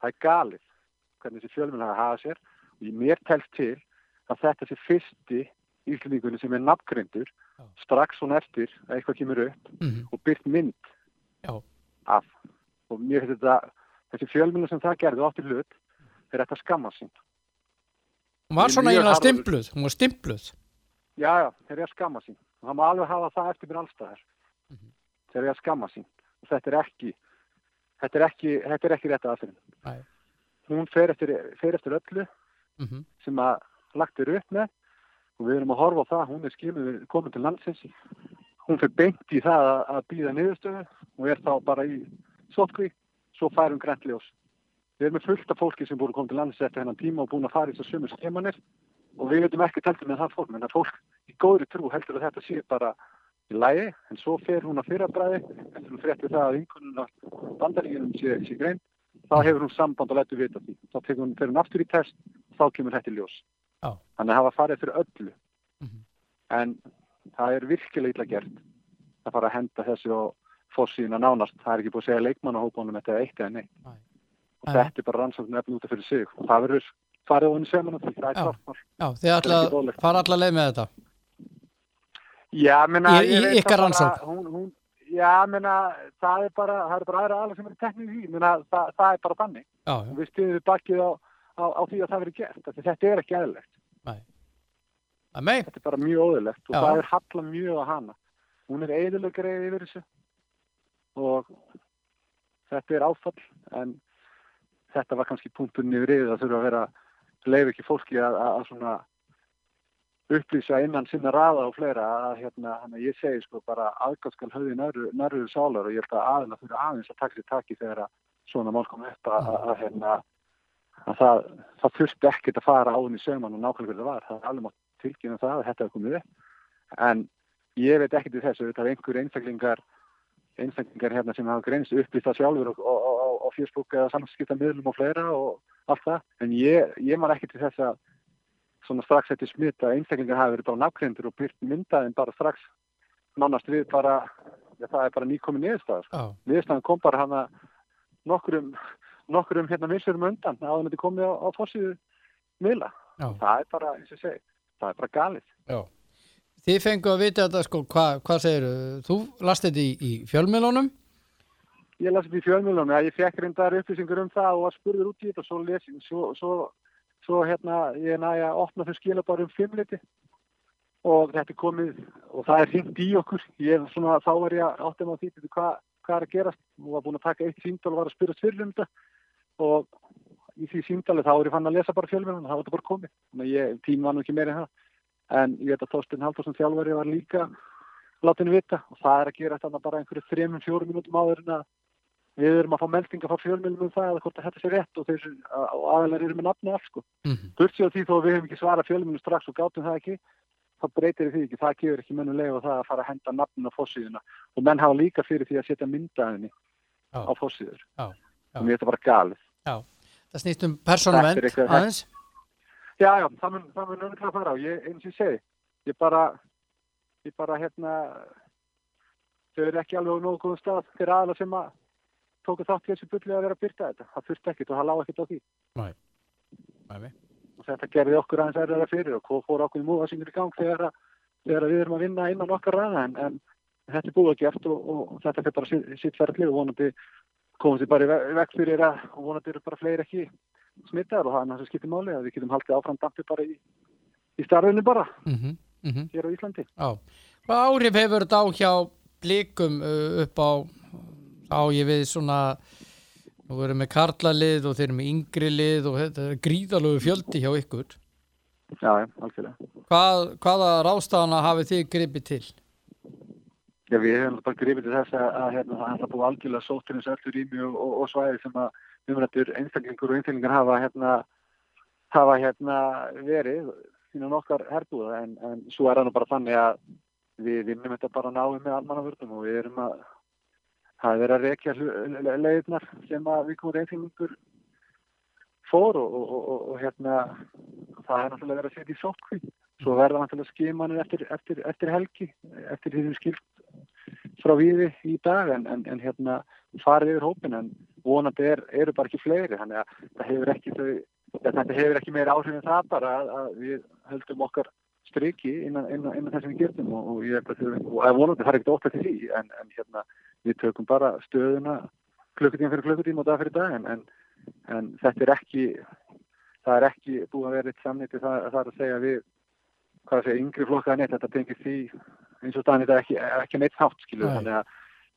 Speaker 2: það er galið hvernig þessi fjölmjöl hafa hafað sér og ég mér telst til að þetta sé fyrsti íslendingunni sem er nafngreindur
Speaker 1: Já.
Speaker 2: strax og eftir að eitthvað kemur upp
Speaker 1: mhm,
Speaker 2: og byrt mynd
Speaker 1: Já.
Speaker 2: af og mér finnst þetta þessi fjölmjölu sem það gerði áttir hlut er þetta skamma sín
Speaker 1: hún var svona eiginlega stimpluð hún var stimpluð.
Speaker 2: Já já, þeir eru að skamma sín og það má alveg hafa það eftir mér allstaðar
Speaker 1: Mhm.
Speaker 2: þeir eru að skamma sín og þetta er ekki þetta er ekki, þetta er ekki rétt aðferðin. Hún fer eftir, fer eftir öllu
Speaker 1: mhm,
Speaker 2: sem að lagt er upp með. Og við erum að horfa á það, hún er skimið komin til landsins. Hún fer beint í það að, að býða niðurstöðu og er þá bara í sótkví svo fær hún grænt ljós. Við erum með fullt af fólki sem búin að koma til landsins eftir hennan tíma og búin að fara í þessu sömu skimanir og við veitum ekki teltum með það fólk en það fólk í góðri trú heldur að þetta sé bara í lægi en svo fer hún að fyrrabræði eftir hún frétti það að einhvern bandaríkinum sé, sé grein þá hefur hún samband og lætur vita því. Þá tekur hún, fer hún aftur í test þá kemur þetta í ljós.
Speaker 1: Já.
Speaker 2: þannig að hafa farið fyrir öllu.
Speaker 1: Mhm.
Speaker 2: en það er virkilega illa gert að fara að henda þessu og fórsíðina nánast, það er ekki búið að segja leikmannahópunum þetta eitt eða neitt
Speaker 1: Nei.
Speaker 2: og þetta er bara rannsókn efni út af fyrir sig og það verður farið á henni sem hann það er
Speaker 1: Já.
Speaker 2: klart mál.
Speaker 1: já, þið
Speaker 2: boðlegt.
Speaker 1: fara alla leið með þetta
Speaker 2: Já, menna,
Speaker 1: Í- í ykkar rannsókn?
Speaker 2: Já, menna, það er bara, það er bara aðra aðla sem er teknið í því, menna, það, það er bara þannig
Speaker 1: já,
Speaker 2: og við stuðum bakið á, á, á því að það verður gert, því þetta er ekki eðlilegt.
Speaker 1: að mei
Speaker 2: Þetta er bara mjög óðurlegt og það er halla mjög á hana. Hún er eðilegreið yfir þessu og þetta er áfall en þetta var kannski punkturinn yfir yfir að þurfa að vera leif ekki fólki að, að, að svona upplýsa innan sinna raða og fleira að hérna, hann ég segi sko bara aðgáttskal höfði nærður sálar og ég held að aðeina þurfa aðeins að taka sér taki þegar að svona mál kom upp að, að, hérna að það, það þurfti ekkert að fara áðun í sögman og nákvæmlega hvernig það var. Það er alveg mátt tilkynna það að þetta hefði komið upp. En ég veit ekkert í þessu þetta er einhver einstaklingar einstaklingar hérna sem hafa greinst upplýst það sjálfur og Facebook eða samskiptamöðlum og fleira og allt það. En ég, ég man ekki til þess að svona strax eftir smitt að einstaklingar hafi verið bara nafngreindur og byrt myndaðin bara strax nánast við bara ja, það er bara nýkomin niðurstaðar
Speaker 1: já,
Speaker 2: niðurstaðan kom bara hana nokkurum nokkurum hérna missurum undan að þetta komið á, á fórsíðu miðla.
Speaker 1: Já,
Speaker 2: það er bara, eins og segi, það er bara galið.
Speaker 1: Já þið fengu að vita þetta sko, hvað hva segir þú last þetta í, í fjölmiðlunum?
Speaker 2: Ég las upp í fjölmjölunum að ég fekk reyndar upplýsingur um það og var spurður út í þetta og svo lesin, svo, svo, svo hérna ég næja að opna þau skila bara um fimmliti og þetta er komið og það er hringt í okkur. Ég er svona, þá var ég áttum á því veitu, hvað, hvað er að gerast? Og var búin að taka eitt síndal og var að spyrja fyrir um þetta. Og í því síndali þá er ég fann að lesa bara fjölmjölunum, það var þetta bara komið. Þannig að ég, tím var nú ekki meira en það en ég veit að Þorstein Haldursson þjálfari var líka látinu vita og það er að gera þetta bara einhverju þremum, fjórum mínútum áður en að við erum að fá meldinga frá fjölmjölum um það að hvort þetta sé rétt og og aðeinar eru með nafni alls sko.
Speaker 1: mm
Speaker 2: Burtsið á því þó við hefum ekki svarað fjölmjölum strax og gátum það ekki, þá breytir því ekki, það gefur ekki mönnum leið og það að fara að henda nafnin á fórsíðuna og menn hafa líka fyrir því að setja myndaðinni
Speaker 1: Já.
Speaker 2: á fórsíður.
Speaker 1: Já, já.
Speaker 2: Og mér er þetta bara galið.
Speaker 1: það snýst um
Speaker 2: er eitthvað-
Speaker 1: aðeins
Speaker 2: Já, já, það mun, það mun að fara á, ég, eins og ég segi, ég bara, ég bara hérna, þau eru ekki alveg á nógu góðum stað fyrir aðla sem að tóku þátt í þessu bulli að vera að byrta þetta. Það þurfti ekkert og það lág ekkert á því.
Speaker 1: Nei, nei.
Speaker 2: Og þetta gerði okkur aðeins erðara fyrir og fór okkur í múðasingur í gang þegar, að, þegar að við erum að vinna innan okkar ræða en, en þetta er búið að gert og, og, þetta er bara sitt, sitt ferðli og vonandi komum við bara í ve- veg fyrir að vonandi eru bara fleiri ekki smittar og það er náttúrulega skiptir máli að við getum haldið áfram dampi bara í, í starfinu bara
Speaker 1: Mm -hmm,
Speaker 2: hér á Íslandi.
Speaker 1: Já. Hvað áhrif hefur þetta á hjá blikum upp á á ég við svona nú erum við karlalið og þeir eru með yngri lið og þetta er gríðalögu fjöldi hjá ykkur
Speaker 2: Já, algjörlega.
Speaker 1: Hvað, hvaða rástafana hafið þið gripið til?
Speaker 2: Já, við hefum bara grifið til þess að, að hérna, það er búið algjörlega sóttirins öllu rými og, og, og svæði sem að umrættur einstaklingur og einstaklingar hafa hérna, hafa hérna verið innan okkar herbúða. En, en svo er það nú bara þannig að við vinnum þetta bara náum með almannavörðum og við erum að það er að rekja hlu- le- leiðirnar sem að við komum einstaklingur fór og, og, og, og hérna það er náttúrulega verið að setja í sótkví svo verða náttúrulega skimanir eftir, eftir, eftir helgi eftir því sem skilt frá víði í dag. En, en, en hérna farið yfir hópin en vonandi er, eru bara ekki fleiri þannig að það hefur ekki ja, þetta ekki meira áhrif en það bara að, að við höldum okkar striki innan, innan, innan þess að við getum og, og ég að að vonandi það er ekkert ótt til því en, en hérna við tökum bara stöðuna klukkutíma fyrir klukkutíma og dag fyrir dag en, en, en þetta er ekki það er ekki búið að vera eitt samnýtti það, það er að segja við hvað að segja yngri flokka en eitt þetta tengir því eins og staðan þetta ekki, ekki neitt hátt skilu
Speaker 1: Nei.
Speaker 2: þannig að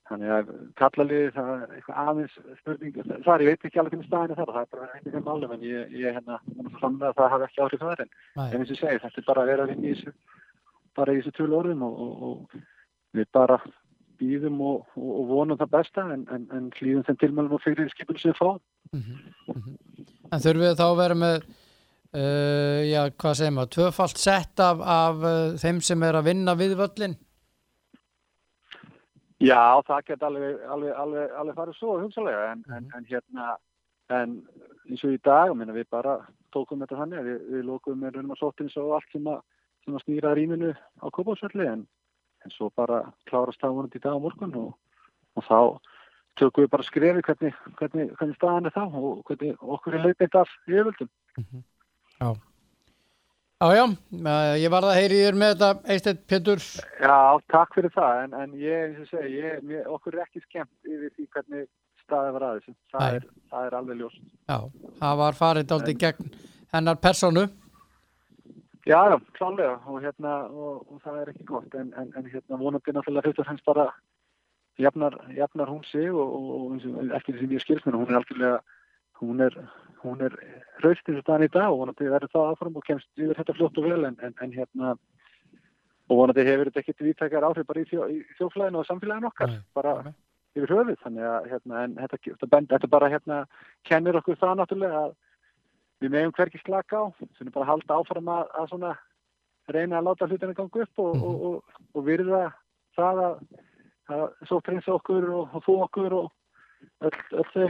Speaker 2: Þannig að kallaliði það er eitthvað aðeins spurning. Það er, ég veit ekki alveg hvernig staðin er þar. Það er bara einhvern veginn málum en ég, ég hérna, múin að það hafi ekki áhrif þar en, en eins og segi, þetta er bara að vera að vinna í þessu, bara í þessu tölu orðum og, og, og við bara býðum og, og, vonum það besta en, en, en hlýðum þeim tilmælum og fyrir skipinu sem við fáum.
Speaker 1: En þurfum við þá að vera með uh, já, hvað segir maður, tvöfalt sett af, af uh, þeim sem er að vinna við völlin
Speaker 2: Já, það geta alveg, alveg, alveg, alveg farið svo hugsalega en, en, en hérna en eins og í dag, minna, við bara tókum þetta þannig við, við lókum með raunum að sóttins og allt sem að, sem að snýra rýminu á kópásvelli en, en svo bara klárast það vonandi í dag á morgun og, og þá tökum við bara skrefi hvernig, hvernig, hvernig staðan er þá og hvernig okkur er leipið af yfirvöldum.
Speaker 1: Já Já, já, uh, ég varð að heyri þér með þetta Eisteinn Pétur
Speaker 2: Já, takk fyrir það en, en ég, eins og segi, ég, mér, okkur er ekki skemmt yfir því hvernig staðið var aðeins. Það, er, það er alveg ljóst.
Speaker 1: Já, það var farið aldrei gegn hennar personu
Speaker 2: Já, já, klálega og hérna, og, og það er ekki gott en, en, en hérna vonandi náttúrulega og fremst bara jafnar, jafnar hún sig og, og, og eftir því sem ég skilst mér, hún er algjörlega hún er, hún er raust eins og staðan í dag og vonandi verður það áfram og kemst yfir þetta fljótt og vel en, en, en hérna og vonandi hefur þetta ekkert viðtækjar áhrif bara í, þjó, í þjóflæðinu og samfélaginu okkar
Speaker 1: Nei,
Speaker 2: bara yfir höfuð þannig að hérna, þetta, þetta, þetta bara hérna kennir okkur það náttúrulega að við meðum hverki slaka á sem er bara að halda áfram að, að svona reyna að láta hlutina ganga upp og, og, og, og virða það að, að svo prinsa okkur og, þú okkur og öll, öll þau.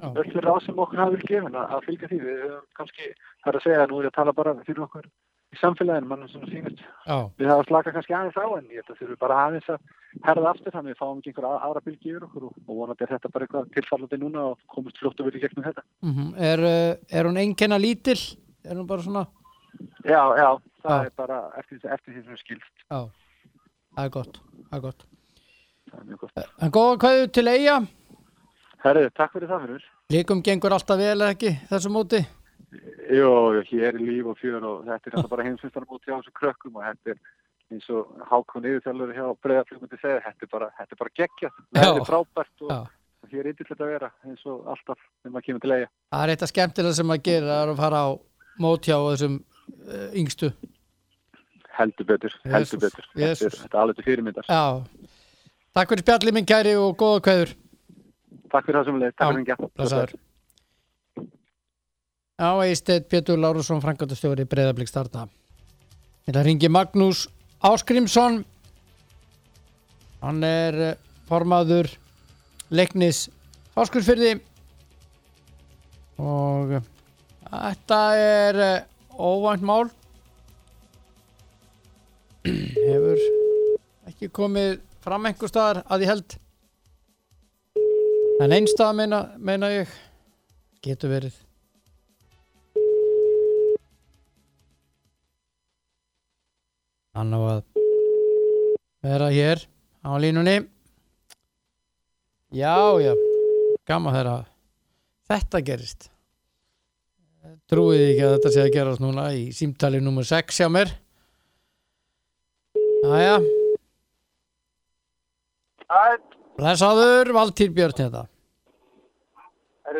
Speaker 2: Öll þau ráð sem okkur hafa verið gefin að, að fylgja því. Við höfum kannski, það er að segja nú er ég að tala bara fyrir okkur í samfélaginu mannum svona sínist við hafa slaka kannski aðeins á en að þurfum bara aðeins að herða aftur þannig við fáum ekki einhver aðra bylgi yfir okkur og, og vonandi er þetta bara eitthvað tilfallandi núna og komist fljótt að vera í gegnum þetta.
Speaker 1: Mm er, uh, er hún einkenna lítil? Er hún bara svona?
Speaker 2: Já, já, það
Speaker 1: Já.
Speaker 2: er bara eftir, því- eftir því sem skilst
Speaker 1: Já, það er gott, það er gott.
Speaker 2: Það er mjög gott.
Speaker 1: En góða kvæðu til eiga
Speaker 2: Herðu, takk fyrir það fyrir
Speaker 1: Líkum gengur alltaf vel ekki þessu móti
Speaker 2: Jó, hér er líf og fjör og þetta er alltaf bara heimsvistar mútið hjá þessu krökkum og þetta er eins og Hákon yfirþjálfur hjá Breiðaflugmundi segja, þetta er bara, er bara geggjað, þetta er frábært og, og hér er yndilegt að vera eins og alltaf þegar maður kemur til eiga.
Speaker 1: Það er eitthvað skemmtilega sem það er að fara á mót hjá þessum uh, yngstu
Speaker 2: Heldur betur, heldur betur. Er,
Speaker 1: Jesus.
Speaker 2: þetta er alveg til fyrirmyndar.
Speaker 1: Já, takk fyrir spjallið minn kæri og góða kvæður
Speaker 2: Takk fyrir það sem leið, takk
Speaker 1: Já,
Speaker 2: fyrir það.
Speaker 1: blessaður. Já, Eisteinn Pétur Lárusson, Frankandastjóri Breiðablík starta. Þetta ringi Magnús Áskrimsson. Hann er eh, formaður leiknis Áskursfyrði og eh, þetta er eh, óvænt mál. Hefur ekki komið fram einhver staðar að ég held. En einstað meina, meina ég getur verið. Hann á að vera hér á línunni. Já, já gaman þegar að þetta gerist. Trúið ekki að þetta sé að gerast núna í símtali nummer 6 hjá mér? Jæja,
Speaker 6: Það
Speaker 1: blessaður Valtýr Björn hérna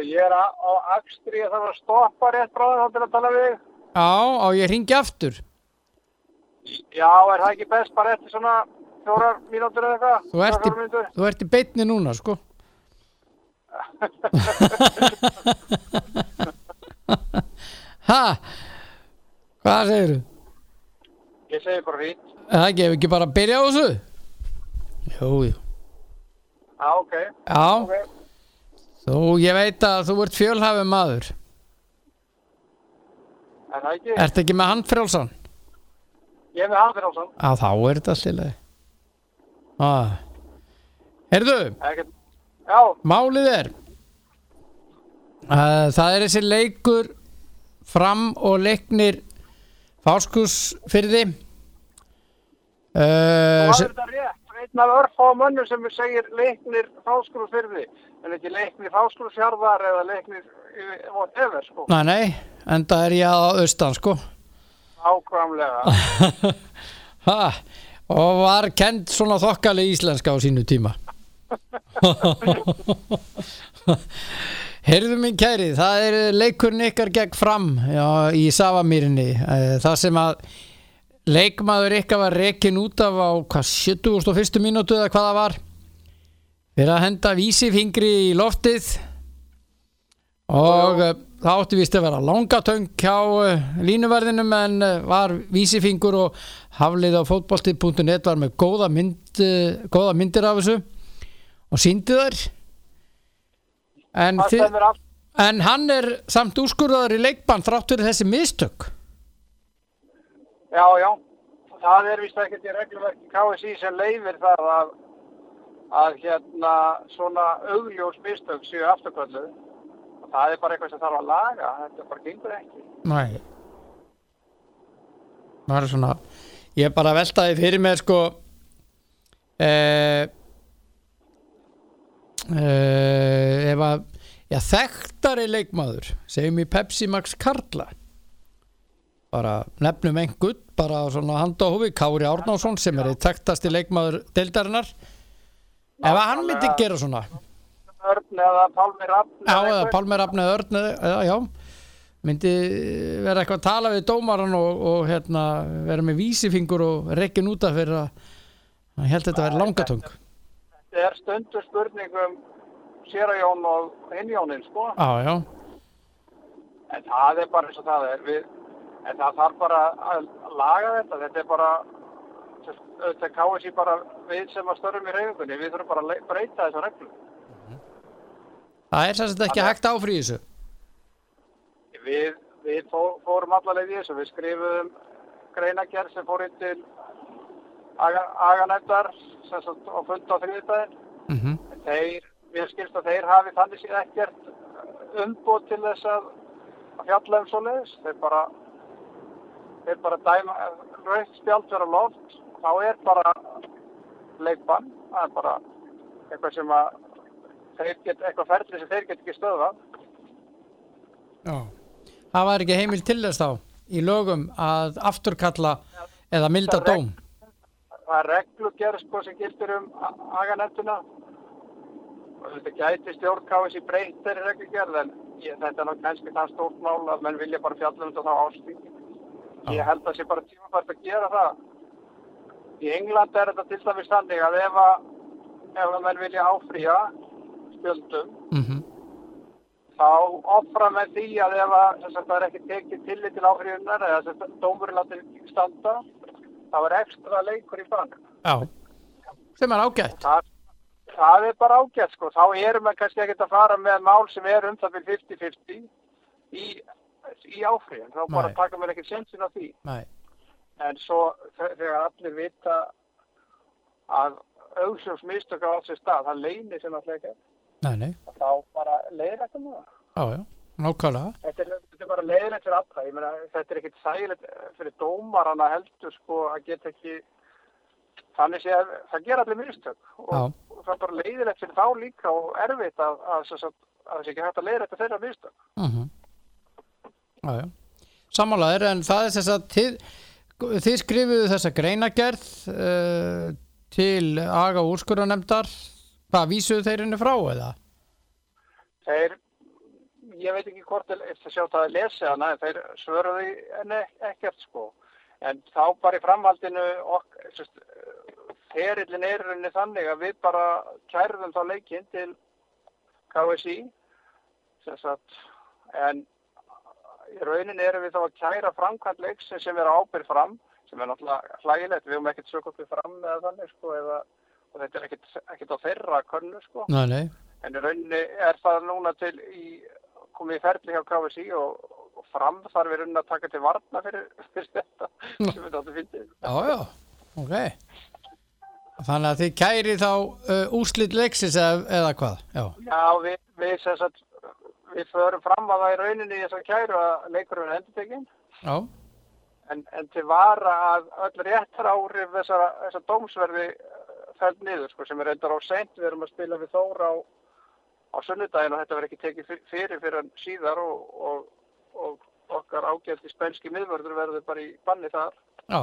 Speaker 6: ég er á, Akstri, ég þarf að stoppa rétt bráðan þá til að tala við.
Speaker 1: Já, á ég ringi aftur
Speaker 6: Já, er það ekki best bara eftir svona fjórar mínútur eða eitthvað?
Speaker 1: Þú ert í-? Þú ert í beinni núna, sko Ha? Hvað segirðu?
Speaker 6: Ég segi bara fínt.
Speaker 1: Það ef ekki bara að byrja á þessu? Jú, jú.
Speaker 6: Já, ok.
Speaker 1: Já,
Speaker 6: Ok.
Speaker 1: þú, ég veit að þú ert fjölhæfi maður.
Speaker 6: Er það ekki?
Speaker 1: Ertu ekki með handfrjálsan?
Speaker 6: Ég er með ásán.
Speaker 1: Já, þá er þetta sliðið. Ah. Heyrðu,
Speaker 6: Ekkert. Já,
Speaker 1: málið er uh, það er þessi leikur fram og leiknir fáskursfyrði uh,
Speaker 6: það er þetta rétt. Einn af örfá mönnum sem segir leiknir fáskrúsfyrði. En ekki leiknir fáskrúsfjárðar eða leiknir yfir- whatever, sko.
Speaker 1: Nei, nei, enda er ég á austan sko
Speaker 6: Ákvæmlega.
Speaker 1: og var kend svona þokkali íslenska á sínu tíma Heyrðu mín kæri, það er leikurinn ykkar gegn fram já, í Savamýrinni Eh, það sem að leikmaður ykkar var rekin út af á hvað, 71. mínútu eða hvað það var? Fyrir að henda vísifingri í loftið. Og uh, það átti vist að vera langatöng hjá uh, línuverðinum en uh, var vísifingur og haflið á fótbolti.net var með góða, mynd, góða myndir af þessu. Og síndi þær. En, en hann er samt úrskurðaður í leikbann þrátt fyrir þessi mistök
Speaker 6: Já, já. Það er vist ekkert í reglverki KSI sem leifir það að, að hérna svona augljós mistök séu afturkvöldu. Og það er bara eitthvað sem þarf að laga. Þetta bara gengur ekki.
Speaker 1: Nei Það er svona Ég er bara að velta því fyrir mér sko eh, eh, Ef að Já, þekktari leikmaður segjum í Pepsi Max Karla bara nefnum einhvern bara svona handa á hófi Kári Árnásson sem er eitt þekktasti leikmaður deildarinnar ef hann myndi gera svona
Speaker 6: Örn eða Pálmi Raffn.
Speaker 1: Já, eða Pálmi Rafni eða Örn eða, já, myndi vera eitthvað að tala við dómaran og, og hérna, vera með vísifingur og rekin út af fyrir að hann held þetta að vera langatung
Speaker 6: Þetta er stundu spurningum Séra Jón og hinn Jónin, sko.
Speaker 1: Já, já,
Speaker 6: En það er bara eins og það er. Við, en það þarf bara að laga þetta. Þetta er bara, þetta er KSI bara við sem að störum í reyfingunni. Við þurfum bara að breyta þessu reglu.
Speaker 1: það er sérst ekki hægt áfrý þessu
Speaker 6: Við, við fó, fórum allavega í þessu. Við skrifuðum greinagerð sem fór inn til aga, aganefndar sem sagt á þriðdæðin.
Speaker 1: mm
Speaker 6: Þeir, við skilst að þeir hafi þannig séð ekkert umbúð til þess að fjalla um svo leiðis. Þeir bara, þeir bara dæma raukt spjald vera loft. Þá er bara leikbann. Það er bara eitthvað sem að get, eitthvað ferli sem þeir get ekki stöðvað.
Speaker 1: Já Það var ekki heimil til þess þá í lögum að afturkalla eða milda dóm
Speaker 6: Það er reglugerð sko sem gildir um aganefnduna og þetta gæti stjórnkáðis í breytt þeirri reglugerð en ég, þetta er náttúrulega kannski það stórt mál að menn vilja bara fjalla um þetta þá ástík. Ég held að það sé bara tímafært að gera það. Í England er þetta til dæmis þannig að ef að, ef að menn vilja áfrýja spjöldum
Speaker 1: mm
Speaker 6: þá ofra með því að ef að það er ekki tekið tillit til áfrýjunar eða þess að dómurinn látið standa þá er ekstra leikur í bann.
Speaker 1: Já, sem er ágætt
Speaker 6: það, það er bara ágætt sko. Þá erum við kannski ekkert að fara með mál sem er um það fyrir 50-50 í, í áfriðan. Þá bara
Speaker 1: Nei.
Speaker 6: taka mér ekkert sensin á því.
Speaker 1: Nei,
Speaker 6: En svo þe- þegar allir vita að auðsjóms mistök á alls í stað, það leynir sem alltaf ekki.
Speaker 1: nei, nei,
Speaker 6: Þá bara leiðir þetta með það.
Speaker 1: já, já, nákvæmlega
Speaker 6: Þetta er, þetta er bara leiðilegt fyrir alla. Ég meina, þetta er ekkert sægilegt fyrir dómarana heldur sko að geta ekki þannig sé að það gera allir mistök og, og það er bara leiðilegt fyrir þá líka og erfitt að, að, að, að, að það sé ekki hægt að leiða þetta þeirra mistök.
Speaker 1: mm Sammálaður, en það er þess að þið, þið skrifuðu þessa greinagerð uh, til aga úrskurðanemdar hvað vísuðu þeir henni frá eða?
Speaker 6: Þeir, ég veit ekki hvort eftir sjá það að lesa hana, en þeir svöruðu henni ekkert sko. En þá bara í framhaldinu, ok, ferillin er henni þannig að við bara kærðum þá leikinn til KSI en í rauninni erum við þá að kæra framkvæmt leiksin sem er ábyrð fram sem er náttúrulega hlægilegt, við höfum ekkert sög okkur fram eða þannig sko eða, og þetta er ekkert, ekkert á þeirra könnu sko
Speaker 1: Nei, nei.
Speaker 6: en í rauninni er það núna til í, komið í ferli hjá KSI og, og fram þarf við rauninni að taka til varna fyrir, fyrir þetta sem við þáttu fyndið
Speaker 1: Já, já, ok. Þannig að þið kæri þá uh, úslit leiksins eða, eða hvað? Já,
Speaker 6: Já, við, við, sagt, við förum fram að það í rauninni í þess að kæru að leikurinn er endurtekinn.
Speaker 1: Já,
Speaker 6: en, en til vara að öll réttar árif þessar, þessar dómsverði fælt niður sko, sem er reyndar á seint, við erum að spila við Þóra á, á sunnudaginn og þetta verður ekki tekið fyr- fyrir fyrir síðar og, og, og okkar ágælt í spænski miðvörður verður bara í banni þar.
Speaker 1: já,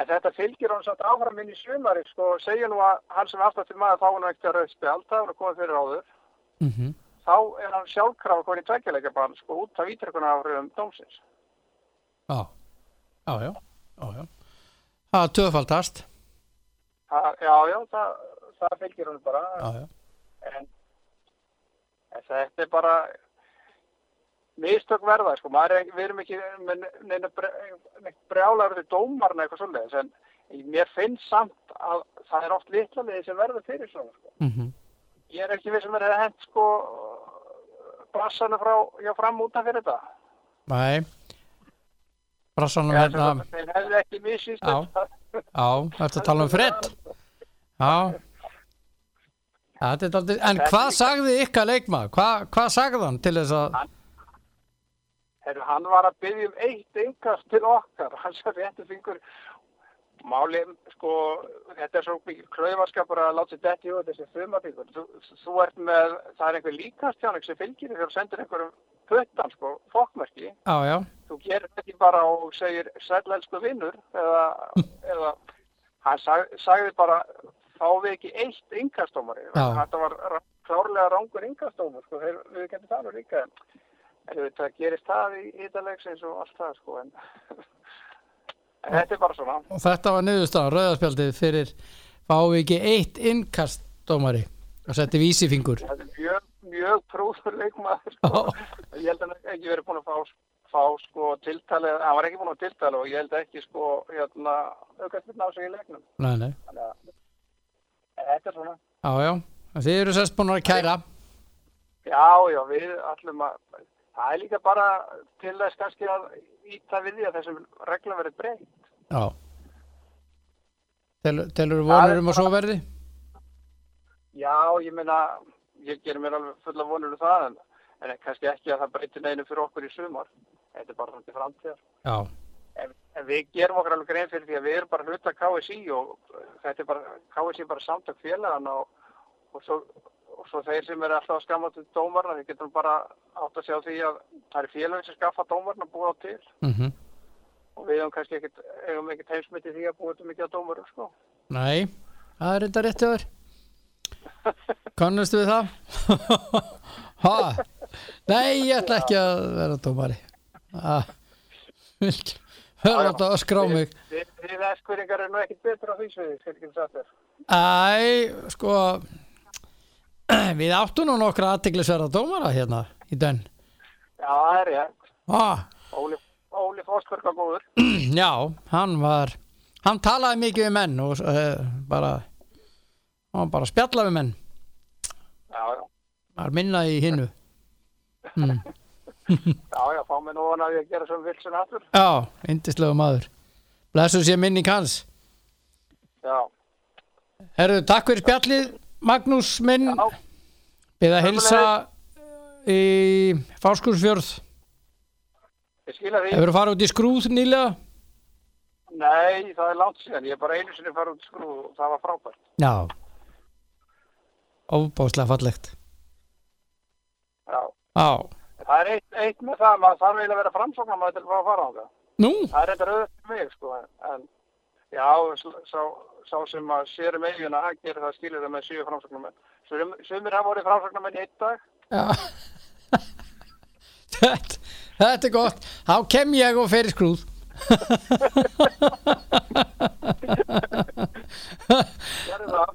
Speaker 6: En þetta fylgir hann samt áfram inn í sumari, sko, segja nú að hann sem aftur til maður þá hann ekki að rauðspjald, það er að koma fyrir áður,
Speaker 1: mhm,
Speaker 6: þá er hann sjálfkraf í tveggjuleika bann, sko, út af ítrekkuna áhrifum dómsins.
Speaker 1: já, já, já, já. Það er töfaldast.
Speaker 6: Já, já, það, það fylgir hann bara,
Speaker 1: Já, já,
Speaker 6: en, en þetta er bara mistök verða, sko, er, við erum ekki neina bre- neitt brjálar við dómarna eitthvað svoleiðis, en mér finnst samt að það er oft litla liði sem verður fyrir svona, sko.
Speaker 1: mhm,
Speaker 6: Ég er ekki við sem er að hent, sko, brassana frá, já, fram út af fyrir þetta.
Speaker 1: nei. Brassanum
Speaker 6: Já,
Speaker 1: hérna,
Speaker 6: Þeir hefði ekki missist þetta.
Speaker 1: já, þetta tala um fredd. Já. Þetta daldið, en hvað sagði ykkar leikmaður? Hvað, hvað sagði hann til þess að,
Speaker 6: Heru, hann var að byggja um eitt yngast til okkar, hann sagði réttu fingur máli, sko þetta er svo mikið klaufaskapur að láta sér detti út þessi þumafingur þú, þú ert með, það er einhver líkastjáning sem fylgir þér og sendir einhverjum puttan, sko, fokkmerki
Speaker 1: já, já,
Speaker 6: þú gerir þetta bara og segir sælelsku vinnur eða, eða hann sag, sagði bara fá við ekki eitt yngasttómari
Speaker 1: Já.
Speaker 6: þetta var klárlega rángur yngasttómar sko, þeir, við getum það nú líka en það gerist það í hýtalegsins og allt það sko en þetta er bara svona
Speaker 1: og þetta var niðurstaðan, rauðarspjaldið fyrir fáið ekki eitt innkast dómari og setti vísifingur.
Speaker 6: þetta er mjög, mjög prúður leikmaður sko. ég held að ekki verið búin að fá fá sko tiltalið, hann var ekki búin að tiltalið og ég held ekki sko hérna aukast við ná sig í leiknum
Speaker 1: Nei, nei,
Speaker 6: Þannig að þetta er svona.
Speaker 1: já, já, En þið eru sérst búin að kæra.
Speaker 6: Já, já, við ætlum að, það er líka bara til þess kannski að íta við því að þessum reglum verið breytt.
Speaker 1: Já. Telur, telur vonur um að svo verði?
Speaker 6: Já, ég meina, ég gerir mér alveg fulla vonur um það, en, en kannski ekki að það breytir neinu fyrir okkur í sumar. Þetta er bara til framtíðar.
Speaker 1: Já,
Speaker 6: En, en við gerum okkur alveg grein fyrir því að við erum bara hluta KSI og þetta er bara, KSI er bara samtök félagann og, og, svo, og svo þeir sem eru alltaf að skamma til dómarna, við getum bara átt að sjá því að það er félagin sem skaffa dómarna að búa til.
Speaker 1: mhm,
Speaker 6: og við hefum kannski ekkert, hefum ekkert heimsmyndi því að búa þetta mikið á dómarum sko.
Speaker 1: nei, það er þetta rétt öður. Kannustu við það? ha? Nei, ég ætla ekki að vera dómari. Vil ekki vera láta að skrá mig.
Speaker 6: Þið, þið eskveringar er nú ekkert betur á því sviði, skal ekki satt þér.
Speaker 1: Æ, sko, við áttum nú nokkra aðteglisverða dómara hérna í den.
Speaker 6: Já, það er rétt.
Speaker 1: Ah,
Speaker 6: Óli, Óli Fóskvörg var góður.
Speaker 1: já, hann var, hann talaði mikið við menn og uh, bara, hann bara að spjalla við menn.
Speaker 6: Já, já.
Speaker 1: Það er minna í hinnu. Mm.
Speaker 6: Já, já, fá mig nú vona að ég gera sem vilsun aftur.
Speaker 1: Já, indislega maður. Blessu sé minning hans.
Speaker 6: Já,
Speaker 1: Herru, takk fyrir spjallið, Magnús minn. Beða að hilsa í Fáskursfjörð. Hefur þú farið út í skrúð nýlega?
Speaker 6: Nei, það er langt síðan. Ég er bara einu sinni farið út skrúð og það var frábært.
Speaker 1: Já. Óbáslega fallegt.
Speaker 6: Já.
Speaker 1: Já.
Speaker 6: Það er eitt, eitt með það, maður þarf eiginlega að vera framsóknar maður til að fara á það.
Speaker 1: Nú?
Speaker 6: Það er rauðast fyrir mig, sko, en, já, sl- sá, sem að sér um eiguna, hann gerir það skilir það með síu framsóknarmenn. Sum, sumir hafa voru framsóknarmenn í einn dag.
Speaker 1: Þetta, þetta er gott. Þá kem ég og fer í skrúð.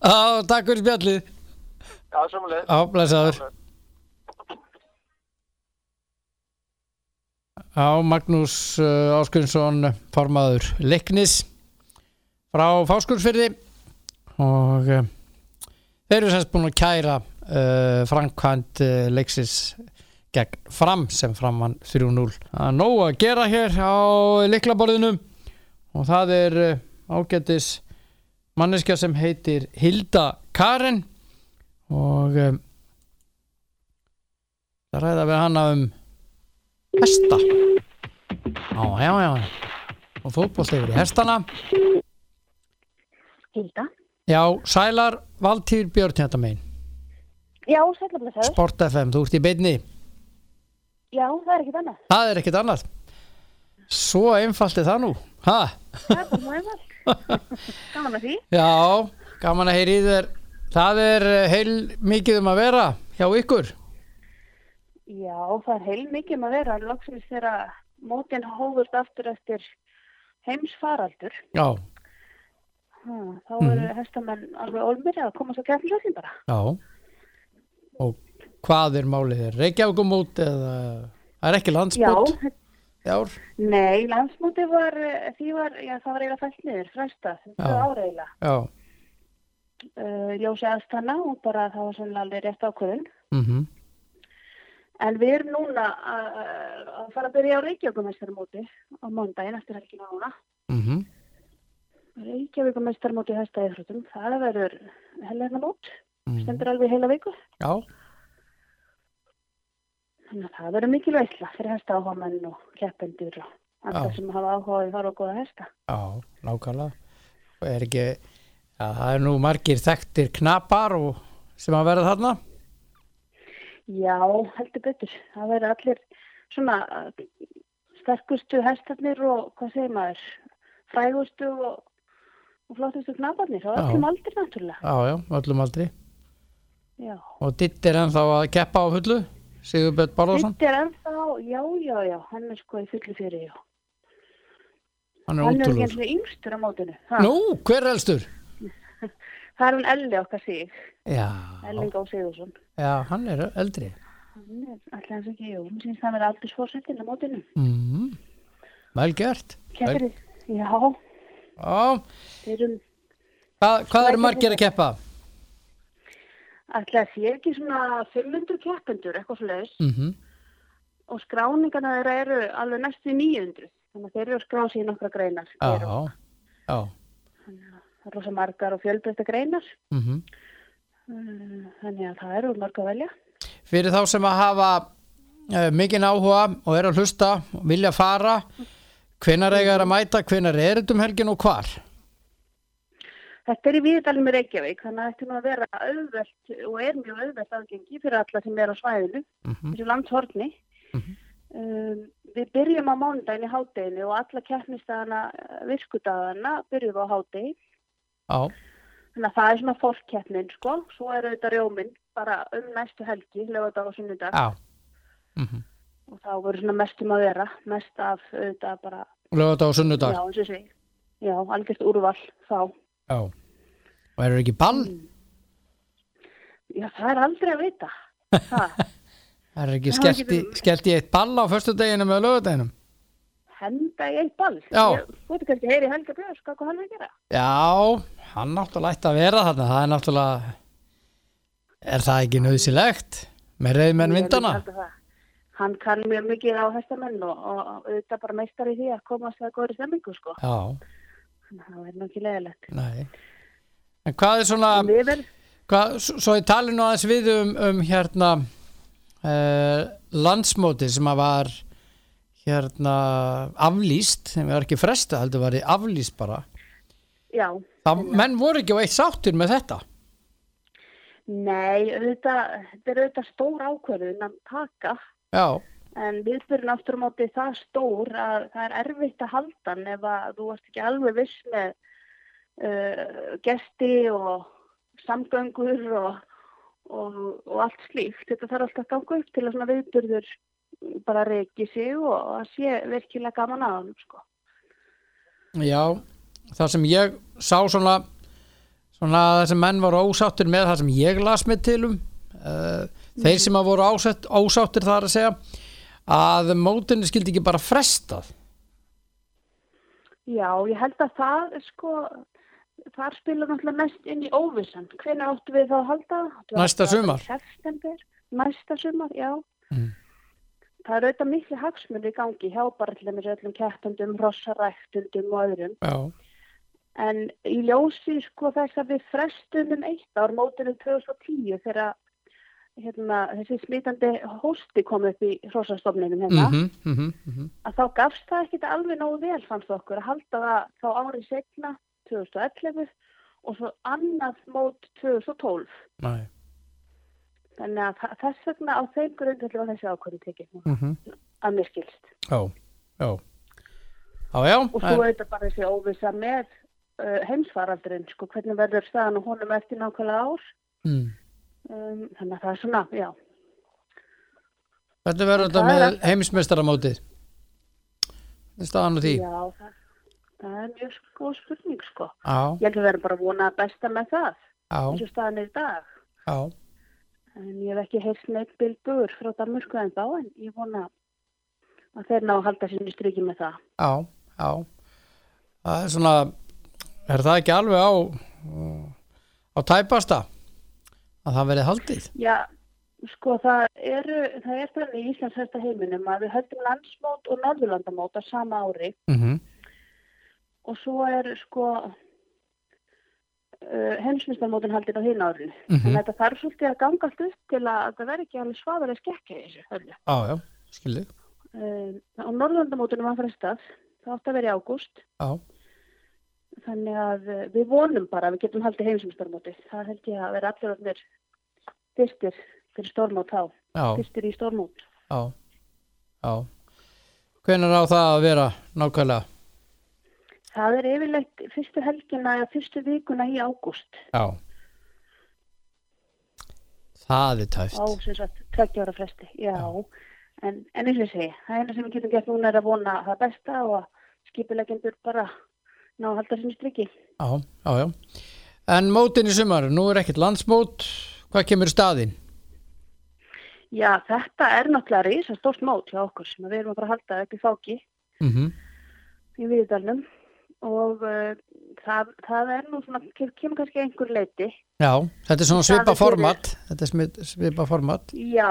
Speaker 1: Já, takk fyrir spjallið.
Speaker 6: Já, samanlega.
Speaker 1: Já, blessaður. Já, Magnús uh, Áskunnsson, formaður Liknis frá Fáskursfyrði og uh, þeir eru semst búin að kæra uh, framkvæmt uh, leiksis gegn fram sem framann 3-0. Það er nóg að gera hér á liklaborðinu og það er ágættis manneskja sem heitir Hilda Karin og um, það ræða við hana um hesta. Já, já, já. Og fótbolt yfir í hestana
Speaker 7: Hilda.
Speaker 1: já, Sælar Valtýr Björn hérna megin
Speaker 7: Já, sætlablessaður.
Speaker 1: Sport FM, þú ert í beinni
Speaker 7: Já, það er ekkert annað.
Speaker 1: það er ekkert annað svo einfalt er það nú ha?
Speaker 7: Það er mjög vel. Gaman að því.
Speaker 1: já, gaman að heyri þér það er heil mikið um að vera hjá ykkur
Speaker 7: Já, það er heil mikið um að vera. Loksins þegar mótin hófust aftur eftir heimsfaraldur.
Speaker 1: já,
Speaker 7: þá
Speaker 1: Mhm.
Speaker 7: eru hestamenn alveg olmir að komast að keppnisöldin bara.
Speaker 1: já og hvað er málið þér? Reykjavíkumót eða það er ekki
Speaker 7: Já,
Speaker 1: landsbót í ár?
Speaker 7: nei, landsmóti var, því var, já, það var eiginlega fælt niður, fræstað, það
Speaker 1: Já.
Speaker 7: ára eiginlega.
Speaker 1: já,
Speaker 7: Uh, ljósi aðstanna og bara það var svona alveg rétt ákvörðun.
Speaker 1: mhm
Speaker 7: En við erum núna að, fara að byrja á Reykjavíkumestarmóti á mándaginn eftir helgina núna.
Speaker 1: mhm
Speaker 7: Reykjavíkumestarmóti hæsta íþróttum. Það verður helgarna mót,
Speaker 1: mhm.
Speaker 7: stendur alveg heila viku.
Speaker 1: já,
Speaker 7: Þannig að það verður mikil veitla fyrir hæsta áhugamenn og keppendur og alltaf sem hafa áhugaði fara og góða hæsta.
Speaker 1: Já, nákvæmlega og er ekki, já, það er nú margir þekktir knapar og sem að vera þarna
Speaker 7: Já, heldur betur. Það verður allir svona sterkustu hestarnir og hvað segir maður, frægustu og, og flottustu
Speaker 1: Já.
Speaker 7: er öllum aldrei náttúrulega.
Speaker 1: Já, já, öllum aldrei
Speaker 7: Já.
Speaker 1: og ditt er ennþá að keppa á fullu Sigurbjörn Bárðarsson,
Speaker 7: Þetta er ennþá, já, já, já, hann er sko í fullu fyrir, já.
Speaker 1: hann er
Speaker 7: Hann er ekki
Speaker 1: ótrúður
Speaker 7: eins og yngstur á mótinu. Ha?
Speaker 1: Nú, hver er elstur?
Speaker 7: Það er hann Elli okkar sig,
Speaker 1: Já,
Speaker 7: Elling Á Sigursson.
Speaker 1: já, hann er eldri
Speaker 7: Hann er alltaf hans ekki, jú, syns það verið aldrei svorsettin á mótinu.
Speaker 1: mm. Vel gert
Speaker 7: Keppir, já,
Speaker 1: Já,
Speaker 7: þeir eru,
Speaker 1: hvað, eru margir að keppa?
Speaker 7: alltaf sé ekki svona 500 keppendur, eitthvað leiðis.
Speaker 1: Mm
Speaker 7: Og skráningarna þeirra eru alveg næstu 900. Þannig að þeir eru að skrá sér í nokkra greinar.
Speaker 1: Já, já
Speaker 7: Það er rosa margar og fjölbreytta greinar.
Speaker 1: mm
Speaker 7: Uh, Þannig að það eru marga að velja.
Speaker 1: Fyrir þá sem að hafa uh, mikinn áhuga og er að hlusta og vilja fara hvenar eiga er að mæta, hvenar er þetta um helgin og hvar?
Speaker 7: Þetta er í Víðdalum í Reykjavík, þannig að þetta er nú að vera auðvelt og er mjög auðvelt aðgengi fyrir alla sem er á svæðinu,
Speaker 1: Mm
Speaker 7: þessu landshorni.
Speaker 1: Mhm.
Speaker 7: um, við byrjum á mánudaginn í hádeginu og alla keppnistæðana, virkudagana byrjum við á hádegi.
Speaker 1: Já,
Speaker 7: Þannig að það er svona fólkkeppnin, sko. Svo er auðvitað rjóminn bara um næstu helgi, lögadag og sunnudag.
Speaker 1: já mm
Speaker 7: Og þá verður svona mest um að vera, mest af auðvitað bara,
Speaker 1: Lögata og sunnudag
Speaker 7: já, eins og segi. Já, algjört úrval þá.
Speaker 1: Já. Og eru ekki ball?
Speaker 7: Já, það er aldrei að vita. Það.
Speaker 1: Það er ekki skellt í, skellt í eitt ball á föstudeginu með lögadeginum?
Speaker 7: henda í eitt ball.
Speaker 1: Já.
Speaker 7: Ég- Þú veitir kannski heyri Helga Björns, hvað hann er að gera?
Speaker 1: Já, hann náttúrulega ætti að vera þarna það er náttúrulega er það ekki nöðsilegt með reyðmenn
Speaker 7: Ég
Speaker 1: vindana?
Speaker 7: held að það. Hann kann mjög mikið á hestamenn og, og, og auðvitað bara meistar í því að komast að góðri stemmingu, sko. Þannig að Það er nú ekki leðilegt.
Speaker 1: nei. En hvað er svona
Speaker 7: verðum,
Speaker 1: hvað, svo ég tali nú aðeins við um, um hérna uh, landsmóti sem að var hérna aflýst, sem var ekki fresta heldur var í aflýst bara.
Speaker 7: Já,
Speaker 1: það, menn voru ekki á eitt sáttir með þetta?
Speaker 7: Nei, auðvitað, þetta er auðvitað stór ákvörðun að taka
Speaker 1: Já,
Speaker 7: En viðbyrjun aftur á móti það stór að það er erfitt að halda hann ef að þú ert ekki alveg viss með uh, gesti og samgöngur og, og, og allt slíkt. Þetta þarf alltaf að ganga upp til að svona viðbyrður bara reiki sig og að sé virkilega gaman að hann. Sko.
Speaker 1: Já, það sem ég sá svona svona það sem menn voru ósáttir með það sem ég las með til um uh, þeir sem að voru ásett, ósáttir þar að segja að mótinu skildi ekki bara frestað
Speaker 7: Já, ég held að það, sko, þar spilur náttúrulega mest inn í óvissan. Hvenær áttu við þá að halda?
Speaker 1: Næsta sumar.
Speaker 7: næsta sumar, já.
Speaker 1: Mm.
Speaker 7: Það er auðvitað miklu hagsmunni í gangi hjá bara öllum keppendum, rossaræktundum og öðrum.
Speaker 1: já,
Speaker 7: En í ljósi sko þess að við frestum um eitt ár mótinu 2010 þegar hérna, þessi smitandi hósti kom upp í hrossastofninum hérna,
Speaker 1: mhm, mhm, mhm
Speaker 7: að þá gafst það ekkit alveg nógu vel fannst okkur að halda það þá árið segna 2011 og svo annað mót 2012.
Speaker 1: Nei.
Speaker 7: Þannig að þess vegna á þeim grundvelli var þessi ákvörðu tekið
Speaker 1: Mhm.
Speaker 7: að mér skilst.
Speaker 1: já, já já, já,
Speaker 7: Og svo er þetta bara þessi óvisa með uh, heimsfaraldurinn, sko, hvernig verður staðan og honum eftir nákvæmlega ár.
Speaker 1: mm.
Speaker 7: Um, þannig að það er svona, já.
Speaker 1: Hvernig verður þetta með
Speaker 7: er
Speaker 1: heimsmeistaramótið? Það er staðan á því
Speaker 7: Já, það, það er mjög góð spurning, sko.
Speaker 1: Já,
Speaker 7: Ég held að erum bara að vona að besta með það, og staðan er í dag.
Speaker 1: já
Speaker 7: En ég hef ekki heyrt neitt bildur frá Danmurku en þá, en ég vona að þeir ná að halda sinni striki með það.
Speaker 1: Já, já Það er svona er það ekki alveg á á tæpasta að það verið haldið?
Speaker 7: Já, sko það eru, það er þannig í Íslands hæsta heiminum að við höldum landsmót og norðurlandamót á sama ári
Speaker 1: Mm
Speaker 7: og svo er sko uh, heimsmyndstarmótin haldin á hinn árinu.
Speaker 1: Mhm.
Speaker 7: Þannig að þetta þarf svolítið að ganga allt upp til að það verði ekki alveg svaðalega skekka í þessu höllu.
Speaker 1: Já, skilði
Speaker 7: Um, og norðurlandamótinu var frestað, það átti að vera í ágúst.
Speaker 1: Já,
Speaker 7: Þannig að uh, við vonum bara að við getum haldið heimsumstormóti. Það held ég að vera allir orðnir fyrstir fyrir stormót þá.
Speaker 1: já,
Speaker 7: Fyrstir í stormót.
Speaker 1: já Já Hvenær á það að vera nákvæmlega?
Speaker 7: Það er yfirleitt fyrstu helgina eða fyrstu vikuna í ágúst
Speaker 1: Já Það er tæft
Speaker 7: á sem sagt 20 ára fresti. Já, En, en eins og segi, það eina sem við getum gert núna er að vona það besta og að skipilegendur bara ná að halda sinni striki.
Speaker 1: Já, já, já. En mótin í sumar, nú er ekkert landsmót. Hvað kemur staðinn?
Speaker 7: Já, þetta er náttúrulega risa stórt mót hjá okkur sem við erum að fara að halda í fáki.
Speaker 1: Mm
Speaker 7: í viðdalnum og uh, það, það er nú svona, kem- kemur kannski einhver leiti.
Speaker 1: Já, þetta er svona
Speaker 7: er
Speaker 1: svipa format Þetta er svipa format.
Speaker 7: Já,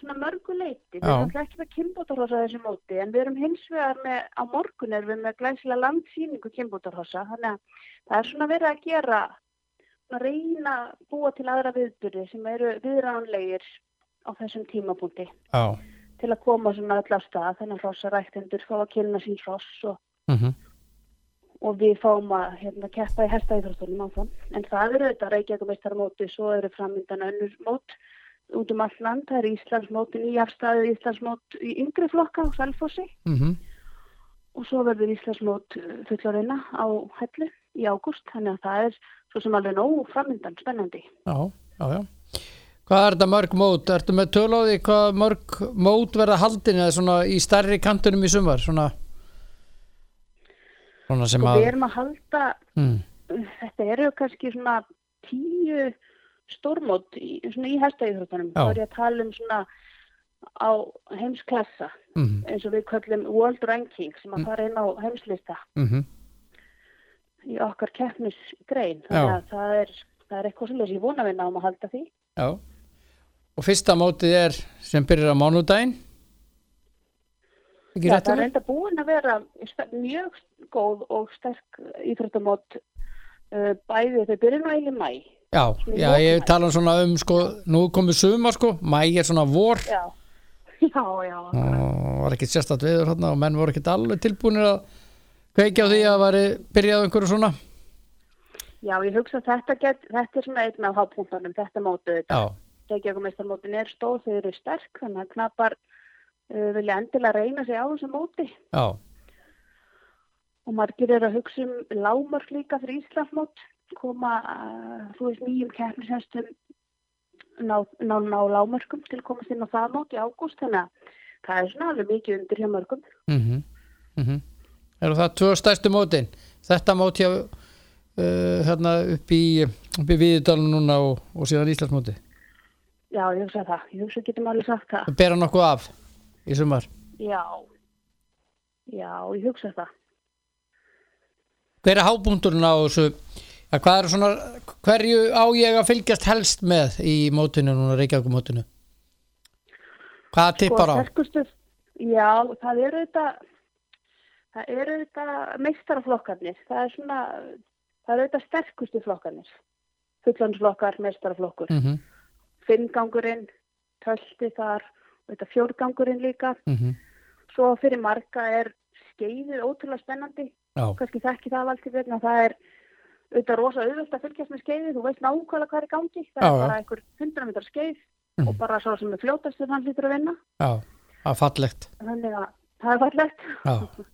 Speaker 7: svona mörgu leiti. Erum náttúrulega ekki með kynbótarhossa þessi móti en við erum hins vegar með, á morgun erum við með glæsilega landsýningu kynbótarhossa þannig að það er svona verið að gera, svona reyna að búa til aðra viðbyrði sem eru viðránlegir á þessum tímapunkti.
Speaker 1: Já.
Speaker 7: Til að koma svona á stað þannig að hrossaræktendur fá að kynna sín hross og
Speaker 1: mm
Speaker 7: og við fáum að hérna, keppa í hestaíþróttunum áfram. En það eru þetta Reykjavík-meistarmóti, svo eru framöndan önnur mót út um allt land. Það er Íslandsmóti, nýjafstæðið Íslandsmót í yngri flokka á Selfossi
Speaker 1: -hmm.
Speaker 7: og svo verður Íslandsmót uh, fullorina á Hellu í ágúst. Þannig að það er svo sem alveg nóg framöndan spennandi.
Speaker 1: Já, já, já Hvað er þetta mörg mót? Ertu með töl á því hvað mörg mót verða haldin eða svona í stærri kantunum í sumar svona svona sem
Speaker 7: Og
Speaker 1: að
Speaker 7: við erum að halda,
Speaker 1: mm,
Speaker 7: þetta eru kannski svona tíu stórmót í, í.
Speaker 1: Já.
Speaker 7: Þá er ég að tala um svona á heimsklassa
Speaker 1: mm,
Speaker 7: eins og við kallum World Ranking sem að fara inn á heimslista.
Speaker 1: Mm
Speaker 7: í okkar keppnisgrein. Það er, það er eitthvað svolítið sem ég vona við náum að halda því.
Speaker 1: Já. Og fyrsta mótið er sem byrjar á mánudaginn Ekki rétt
Speaker 7: það er
Speaker 1: um
Speaker 7: reynda búin að vera mjög góð og sterk íþróttamót uh, bæði byrja nú eiginlega í mæ.
Speaker 1: Já, já, ég tala svona um sko, nú er komið sumar sko, mæ er svona vor
Speaker 7: Já, já, já.
Speaker 1: og var ekki sérstætt viður hérna og menn voru ekki alveg tilbúinir að kveikja á því að væri byrjað á einhverju svona
Speaker 7: Já, ég hugsa að þetta, get, þetta er svona einn af hápunktunum, þetta mótið þetta.
Speaker 1: Já,
Speaker 7: Reykjavíkumeistarmótin er stóð, þau eru sterk, þannig að knappar uh, vilja endilega reyna sig á þessu móti.
Speaker 1: já,
Speaker 7: Og margir eru að hugsa um lámörk líka fyrir Íslandsmót, koma, uh, þú veist, nýjum keppnishestum ná, ná, ná lámörkum til að komast inn á það mót í ágúst, þannig að það er svona alveg mikið undir hjá mörgum.
Speaker 1: mhm, mhm Eru það tvö stærstu mótin þetta mót hjá uh, hérna upp í upp í Víðudalum núna og, og síðan Íslandsmóti
Speaker 7: Já, ég hugsa það. Ég hugsa getum alveg sagt það.
Speaker 1: bera nokkuð af í sumar
Speaker 7: Já. Já, ég hugsa það.
Speaker 1: hver er hábúndurinn á þessu er svona, hverju á ég að fylgjast helst með í mótinu núna Reykjavík mótinu hvað tippar á
Speaker 7: sterkustu, já, það eru þetta, það eru þetta meistaraflokkarnir. Það er svona, það eru þetta sterkustu flokkarnir. Fullansflokkar, meistaraflokkur.
Speaker 1: mm -hmm,
Speaker 7: Finngangurinn, tölti þar, þetta fjórgangurinn líka.
Speaker 1: mm
Speaker 7: Svo fyrir marga er skeiðið ótrúlega spennandi. kannski þekki það valdi vegna það er auðvitað rosa auðvöld að fylgjast með skeiði. Þú veist nákvæmlega hvað er gangi. Það
Speaker 1: Já,
Speaker 7: er bara einhver 100 metrar skeið
Speaker 1: Mhm.
Speaker 7: og bara svo sem er fljótastur hann lítur að vinna.
Speaker 1: Já, það er fallegt.
Speaker 7: Þannig að það er fallegt.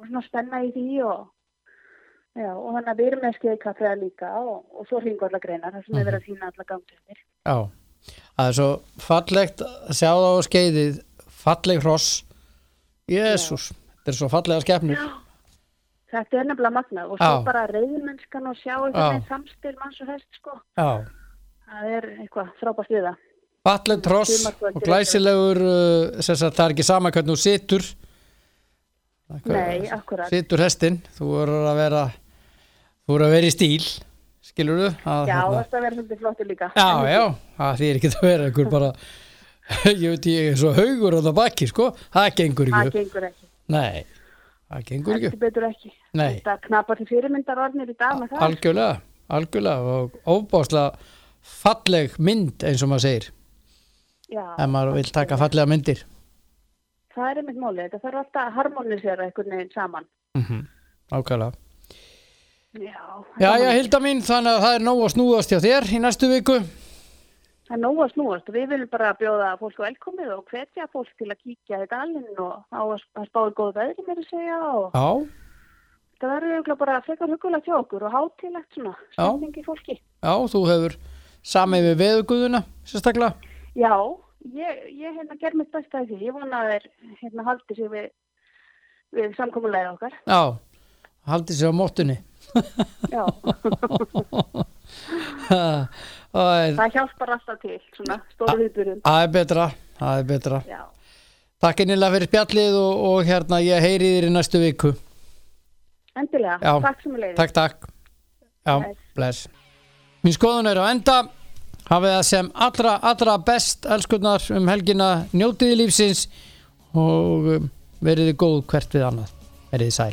Speaker 7: Og svona spenna í því og já, og þannig að við erum með skeiðkaffeða líka og, og svo hringvarla greinar það sem er verið að sína alla gangtættir
Speaker 1: já það er svo fallegt að sjá það á skeiðið falleg hross. Jésús, þetta er svo fallega skepnur.
Speaker 7: Þetta er nefnilega magnað og svo bara reyðmennskan og sjá
Speaker 1: Já.
Speaker 7: einhvern veginn samstil manns og hest sko.
Speaker 1: Já.
Speaker 7: Það er eitthvað frábært við það.
Speaker 1: Tross
Speaker 7: Sumarkvöld
Speaker 1: og glæsilegur uh, það er ekki sama hvernig þú situr.
Speaker 7: Nei, akkurat.
Speaker 1: situr hestin þú voru að vera þú voru að vera í stíl skilur þú
Speaker 7: já,
Speaker 1: hérna-
Speaker 7: það verður svolítið flottir líka
Speaker 1: já, já, það þýr ekki að vera einhver bara ég veit ég er svo haugur á það baki sko, það gengur
Speaker 7: það
Speaker 1: ekki
Speaker 7: gengur ekki
Speaker 1: nei, það gengur ekki
Speaker 7: betur ekki.
Speaker 1: Nei.
Speaker 7: Þetta knapar til fyrirmyndar orðnir í dag með það.
Speaker 1: algjörlega, algjörlega og óbáslega falleg mynd eins og maður segir
Speaker 7: Já,
Speaker 1: ef maður vil taka fallega myndir
Speaker 7: það er einmitt málið. Þetta þarf alltaf að harmonisera einhvern veginn saman.
Speaker 1: mm ákvæðlega
Speaker 7: Já,
Speaker 1: Já, já, Hilda mín, þannig að það er nóg að snúðast hjá þér í næstu viku.
Speaker 7: það er nóg að snúast. Við viljum bara bjóða fólk velkomið og hvetja fólk til að kíkja í dalinn og á að að spáði góð veðri með að segja og
Speaker 1: Já,
Speaker 7: það verður eiginlega bara frekar hugulegt hjá okkur og hátilegt svona,
Speaker 1: Já.
Speaker 7: stemningi fólki.
Speaker 1: já, þú hefur samið við veðuguðuna, sérstaklega.
Speaker 7: Já, ég, ég hérna ger mitt besta í því. Ég vona að þeir hérna haldi sig við, við samkomulega okkar.
Speaker 1: Já, haldið sér á móttunni.
Speaker 7: Já,
Speaker 1: Það
Speaker 7: það hjálpar alltaf til, svona, stóru viðbyrjum.
Speaker 1: er betra, það er betra.
Speaker 7: Já.
Speaker 1: Takk innilega fyrir spjallið og, og hérna ég heyri þér í næstu viku.
Speaker 7: Endilega,
Speaker 1: Já.
Speaker 7: takk sem við leiðum.
Speaker 1: Takk, takk. Já,
Speaker 7: Bless.
Speaker 1: bless. Mín skoðun er á enda. Hafið það sem allra, allra best elskurnar um helgina njótiði lífsins og um, veriði góð hvert við annað. Veriði sæl.